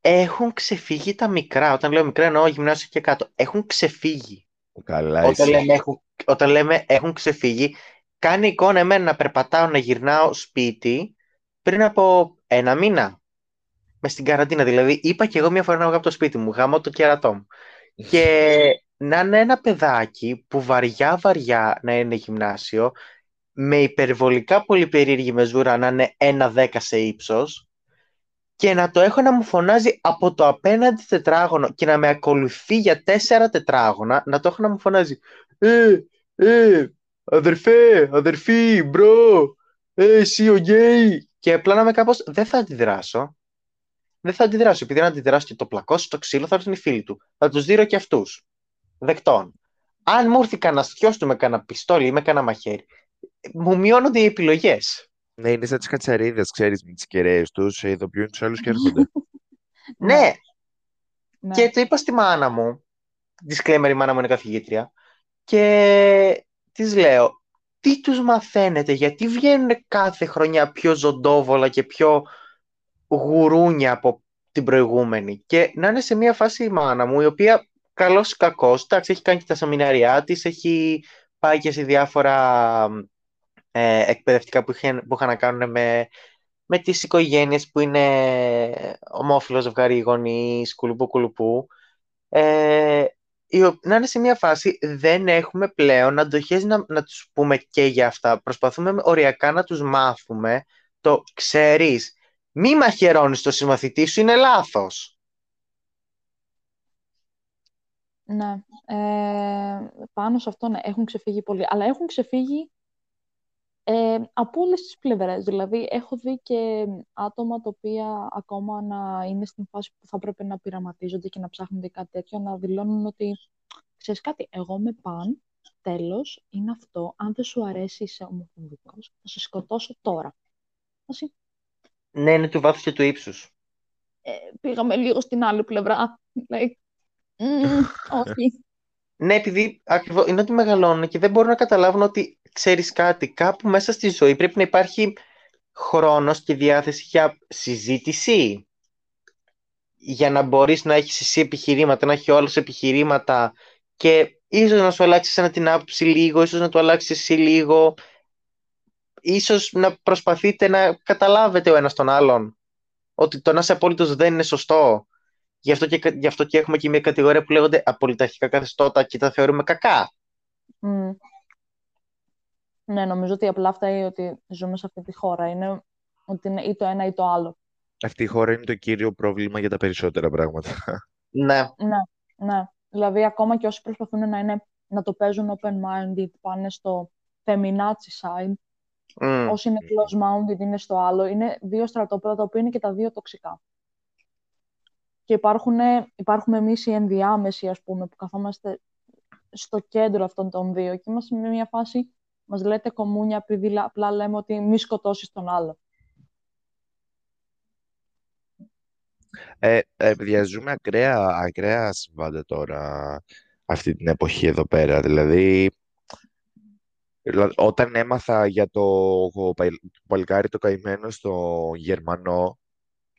B: Έχουν ξεφύγει τα μικρά. Όταν λέω μικρά εννοώ γυμνάσιο και κάτω. Έχουν ξεφύγει.
C: Καλά,
B: όταν
C: εσύ.
B: λέμε, έχουν, όταν λέμε έχουν ξεφύγει, κάνει εικόνα εμένα να περπατάω, να γυρνάω σπίτι πριν από ένα μήνα. Μες στην καραντίνα. Δηλαδή, είπα και εγώ μια φορά να βγω από το σπίτι μου, γάμω το κερατό μου. Και να είναι ένα παιδάκι που βαριά βαριά να είναι γυμνάσιο, με υπερβολικά πολύ περίεργη μεζούρα να είναι ένα δέκα σε ύψος και να το έχω να μου φωνάζει από το απέναντι τετράγωνο και να με ακολουθεί για τέσσερα τετράγωνα, να το έχω να μου φωνάζει «Ε, ε, αδερφέ, αδερφή, bro, ε, εσύ ο γκέι» και απλά να είμαι κάπως «Δεν θα αντιδράσω». Δεν θα αντιδράσω, επειδή αν αντιδράσω και το πλακώσω στο ξύλο θα έρθουν οι φίλοι του. Θα τους δίνω και αυτούς. Δεκτών. Αν μου έρθει κανένα στιός του με κανένα πιστόλι ή με κανένα μαχαίρι, μου μειώνονται οι επιλογές.
C: Ναι, είναι σαν τις κατσαρίδες, ξέρεις, με τις κεραίες τους, ειδοποιούν τους άλλους και έρχονται.
B: Ναι,
A: ναι.
B: Και το είπα στη μάνα μου, disclaimer η μάνα μου είναι καθηγήτρια, και της λέω, τι τους μαθαίνετε, γιατί βγαίνουν κάθε χρονιά πιο ζωντόβολα και πιο γουρούνια από την προηγούμενη. Και να είναι σε μια φάση η μάνα μου, η οποία καλός ή κακός, εντάξει, έχει κάνει και τα σεμινάρια της, έχει πάει και σε διάφορα ε, εκπαιδευτικά που, είχε, που είχαν να κάνουν με, με τις οικογένειες που είναι ομόφυλο ζευγάρι γονείς, κουλουπού κουλουπού. Ε, η ο- να είναι σε μια φάση δεν έχουμε πλέον αντοχές να, να τους πούμε και για αυτά. Προσπαθούμε οριακά να τους μάθουμε το ξέρεις, μη μαχαιρώνεις το συμμαθητή σου, είναι λάθος.
A: Ναι. Ε, πάνω σε αυτό ναι, έχουν ξεφύγει πολύ. Αλλά έχουν ξεφύγει ε, από όλες τις πλευρές. Δηλαδή, έχω δει και άτομα τα οποία ακόμα να είναι στην φάση που θα πρέπει να πειραματίζονται και να ψάχνουν για κάτι τέτοιο, να δηλώνουν ότι ξέρεις κάτι, εγώ με παν, τέλος, είναι αυτό. Αν δεν σου αρέσει, είσαι ομοφοβικός, θα σε σκοτώσω τώρα. Asi,
B: Ναι, είναι του βάθους και του ύψους.
A: ε, πήγαμε λίγο στην άλλη πλευρά. Like, «Μμμ, όχι.
B: Ναι, επειδή ακριβώς είναι ότι μεγαλώνουν και δεν μπορούν να καταλάβουν ότι ξέρεις κάτι, κάπου μέσα στη ζωή πρέπει να υπάρχει χρόνος και διάθεση για συζήτηση. Για να μπορείς να έχεις εσύ επιχειρήματα, να έχει ο άλλος επιχειρήματα και ίσως να σου αλλάξει ένα την άποψη λίγο, ίσως να του αλλάξει εσύ λίγο, ίσως να προσπαθείτε να καταλάβετε ο ένας τον άλλον ότι το να είσαι απόλυτος δεν είναι σωστό. Γι' αυτό, και, γι' αυτό και έχουμε και μια κατηγορία που λέγονται απολυταρχικά καθεστώτα και τα θεωρούμε κακά.
A: Μμ. Ναι, νομίζω ότι απλά φταίει ότι ζούμε σε αυτή τη χώρα. Είναι ότι είναι ή το ένα ή το άλλο.
C: Αυτή η χώρα είναι το κύριο πρόβλημα για τα περισσότερα πράγματα.
B: Ναι,
A: Ναι, ναι. Δηλαδή, ακόμα και όσοι προσπαθούν να, είναι, να το παίζουν open-minded, πάνε στο feminazi side.
B: Μμ.
A: Όσοι είναι close-minded είναι στο άλλο. Είναι δύο στρατόπεδα τα οποία είναι και τα δύο τοξικά. Και υπάρχουν, υπάρχουμε εμείς οι ενδιάμεσοι, ας πούμε, που καθόμαστε στο κέντρο αυτών των δύο και είμαστε σε μια φάση, μας λέτε κομμούνια επειδή λα- απλά λέμε ότι μη σκοτώσεις τον άλλο.
C: Ε, ε, παιδιά, ζούμε ακραία, ακραία συμβάντα τώρα αυτή την εποχή εδώ πέρα. Δηλαδή, δηλα- όταν έμαθα για το, το παλικάρι το καημένο στο Γερμανό,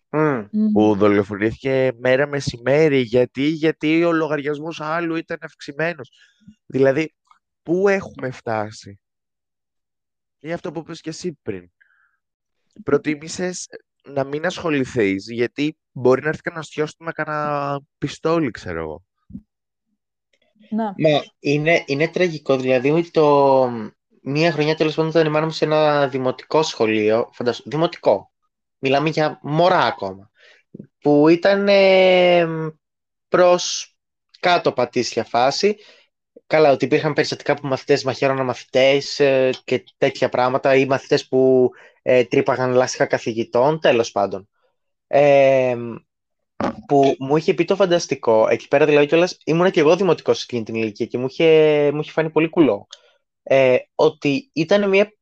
B: Μμ.
C: που δολοφονήθηκε μέρα μεσημέρι, γιατί, γιατί ο λογαριασμός άλλου ήταν αυξημένος. Δηλαδή, πού έχουμε φτάσει; Είναι αυτό που είπες και εσύ πριν. Προτίμησες να μην ασχοληθείς, γιατί μπορεί να έρθει κανένα στιός του με κανένα πιστόλι, ξέρω εγώ.
A: Ναι.
B: Μα είναι, είναι τραγικό, δηλαδή ότι το... μία χρονιά τέλος πάντων ήταν η μάνα μου σε ένα δημοτικό σχολείο, φαντάσου, δημοτικό, μιλάμε για μωρά ακόμα, που ήταν ε, προς κάτω πατήσια φάση, καλά ότι υπήρχαν περιστατικά που μαθητές μαχαίρωναν μαθητές ε, και τέτοια πράγματα ή μαθητές που ε, τρύπαγαν λάστιχα καθηγητών, τέλος πάντων. Ε, που μου είχε πει το φανταστικό. Εκεί πέρα δηλαδή κιόλας ήμουν και εγώ δημοτικός σε εκείνη την ηλικία και μου είχε, μου είχε φανεί πολύ κουλό. Ε, ότι ήταν μια,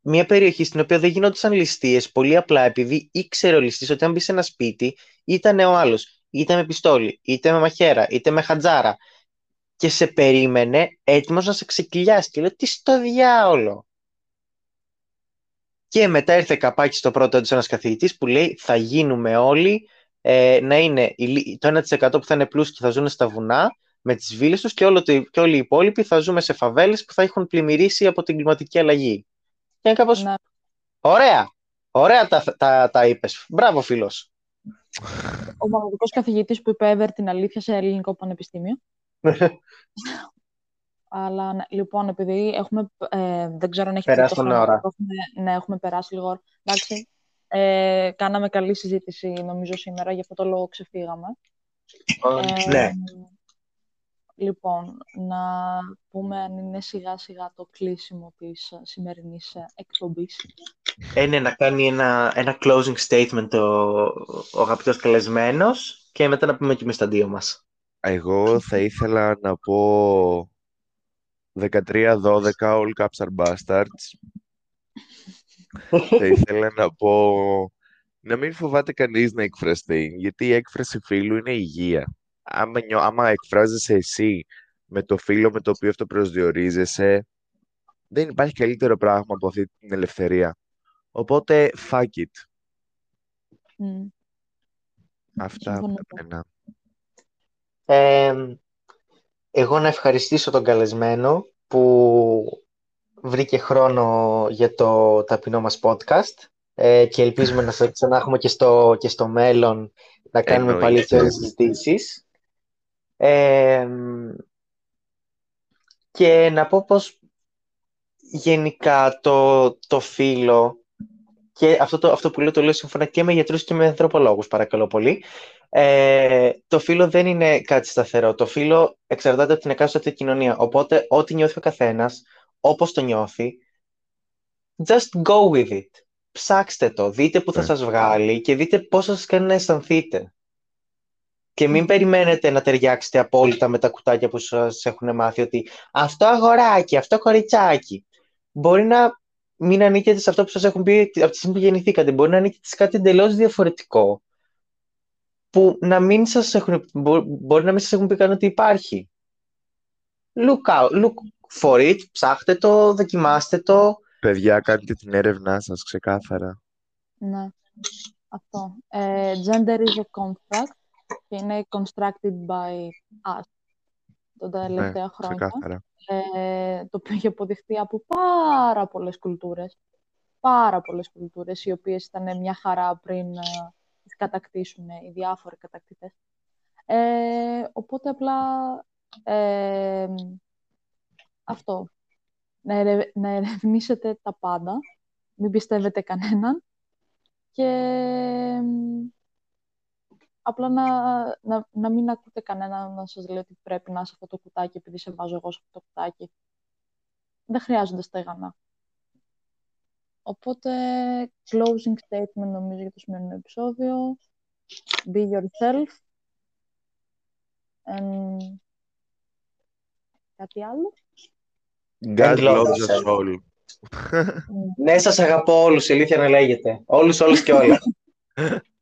B: μια περιοχή στην οποία δεν γινόντουσαν ληστείες πολύ απλά επειδή ήξερε ο ληστής ότι αν μπει σε ένα σπίτι ήταν ο άλλος είτε με πιστόλι, είτε με μαχαίρα, είτε με χατζάρα και σε περίμενε έτοιμος να σε ξεκυλιάσει και λέω τι στο διάολο. Και μετά ήρθε καπάκι στο πρώτο έτος ένας καθηγητής που λέει θα γίνουμε όλοι ε, να είναι η λι- το 1% που θα είναι πλούσιοι και θα ζουν στα βουνά, με τις βίλες τους και, όλο το, και όλοι οι υπόλοιποι θα ζούμε σε φαβέλες που θα έχουν πλημμυρίσει από την κλιματική αλλαγή. Και είναι κάπως...
A: Ναι.
B: Ωραία! Ωραία τα, τα, τα είπες. Μπράβο, φίλος.
A: Ο μοναδικός καθηγητής που είπε ever την αλήθεια σε ελληνικό πανεπιστήμιο. Αλλά ναι, λοιπόν, επειδή έχουμε. Ε, δεν ξέρω αν έχει
B: Περάσει τον ώρα.
A: Έχουμε, ναι, έχουμε περάσει λίγο. ώρα. Εντάξει. Ε, κάναμε καλή συζήτηση νομίζω σήμερα, γι' αυτό το λόγο ξεφύγαμε. Ε,
B: ναι.
A: Λοιπόν, να πούμε αν είναι σιγά σιγά το κλείσιμο της ε, σημερινής ε, εκπομπής.
B: Ε, ναι, να κάνει ένα, ένα closing statement ο, ο αγαπητός καλεσμένος και μετά να πούμε και εμείς τα δύο μας.
C: Εγώ θα ήθελα να πω 13-12 all caps are bastards. θα ήθελα να πω να μην φοβάται κανείς να εκφραστεί, γιατί η έκφραση φίλου είναι υγεία. Άμα, νιώ, άμα εκφράζεσαι εσύ με το φίλο με το οποίο αυτό προσδιορίζεσαι, δεν υπάρχει καλύτερο πράγμα από αυτή την ελευθερία. Οπότε, fuck it.
A: Mm.
C: Αυτά
A: Συμφωνώ.
C: από μένα.
B: Ε, εγώ να ευχαριστήσω τον καλεσμένο που βρήκε χρόνο για το ταπεινό μας podcast ε, και ελπίζουμε να σε ξανά έχουμε και στο, και στο μέλλον να κάνουμε πάλι
C: Εννοείται.
B: τέτοιες συζητήσεις. Ε, και να πω πως γενικά το, το φύλλο και αυτό, το, αυτό που λέω το λέω σύμφωνα και με γιατρούς και με ανθρωπολόγους παρακαλώ πολύ. Ε, το φύλλο δεν είναι κάτι σταθερό. Το φύλλο εξαρτάται από την εκάστοτε κοινωνία. Οπότε ό,τι νιώθει ο καθένας όπως το νιώθει just go with it. Ψάξτε το, δείτε που θα
C: Ναι.
B: σας βγάλει και δείτε πώς θα σας κάνει να αισθανθείτε και μην περιμένετε να ταιριάξετε απόλυτα με τα κουτάκια που σας έχουν μάθει ότι αυτό αγοράκι, αυτό κοριτσάκι. Μπορεί να μην ανήκετε σε αυτό που σας έχουν πει από τη στιγμή που γεννηθήκατε. Μπορεί να ανήκετε σε κάτι εντελώς διαφορετικό που να μην σας έχουν, μπο- μπορεί να μην σας έχουν πει καν ότι υπάρχει. Look out, look for it, ψάχτε το, δοκιμάστε το.
C: Παιδιά, κάντε την έρευνά σας ξεκάθαρα.
A: Ναι. Αυτό. Ε, gender is a construct και είναι constructed by us τα τελευταία
C: ναι,
A: χρόνια.
C: ξεκάθαρα.
A: ε, το οποίο έχει αποδειχθεί από πάρα πολλές κουλτούρες. Πάρα πολλές κουλτούρες, οι οποίες ήταν μια χαρά πριν ε, τις κατακτήσουν οι διάφοροι κατακτητές. Ε, οπότε απλά ε, αυτό. Να, ερε- να ερευνήσετε τα πάντα, μην πιστεύετε κανέναν και μ, απλά να, να, να μην ακούτε κανέναν να σας λέει ότι πρέπει να είσαι αυτό το κουτάκι επειδή σε βάζω εγώ σε αυτό το κουτάκι. Δεν χρειάζονται στέγανα. Οπότε, closing statement νομίζω για το σημερινό επεισόδιο. Be yourself. And... Κάτι άλλο;
C: God
B: love
C: loves
B: yourself.
C: us all.
B: Ναι, σας αγαπώ όλους, η αλήθεια να λέγεται. Όλους, όλους και όλα.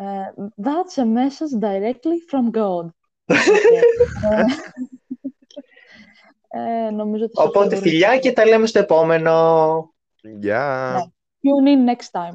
A: Ε, that's a message directly from God. Ε, ε, νομίζω ότι σε αυτό
B: Οπότε
A: μπορούμε-
B: φιλιά και τα λέμε στο επόμενο.
C: Γεια!
A: Ναι. Tune in next time.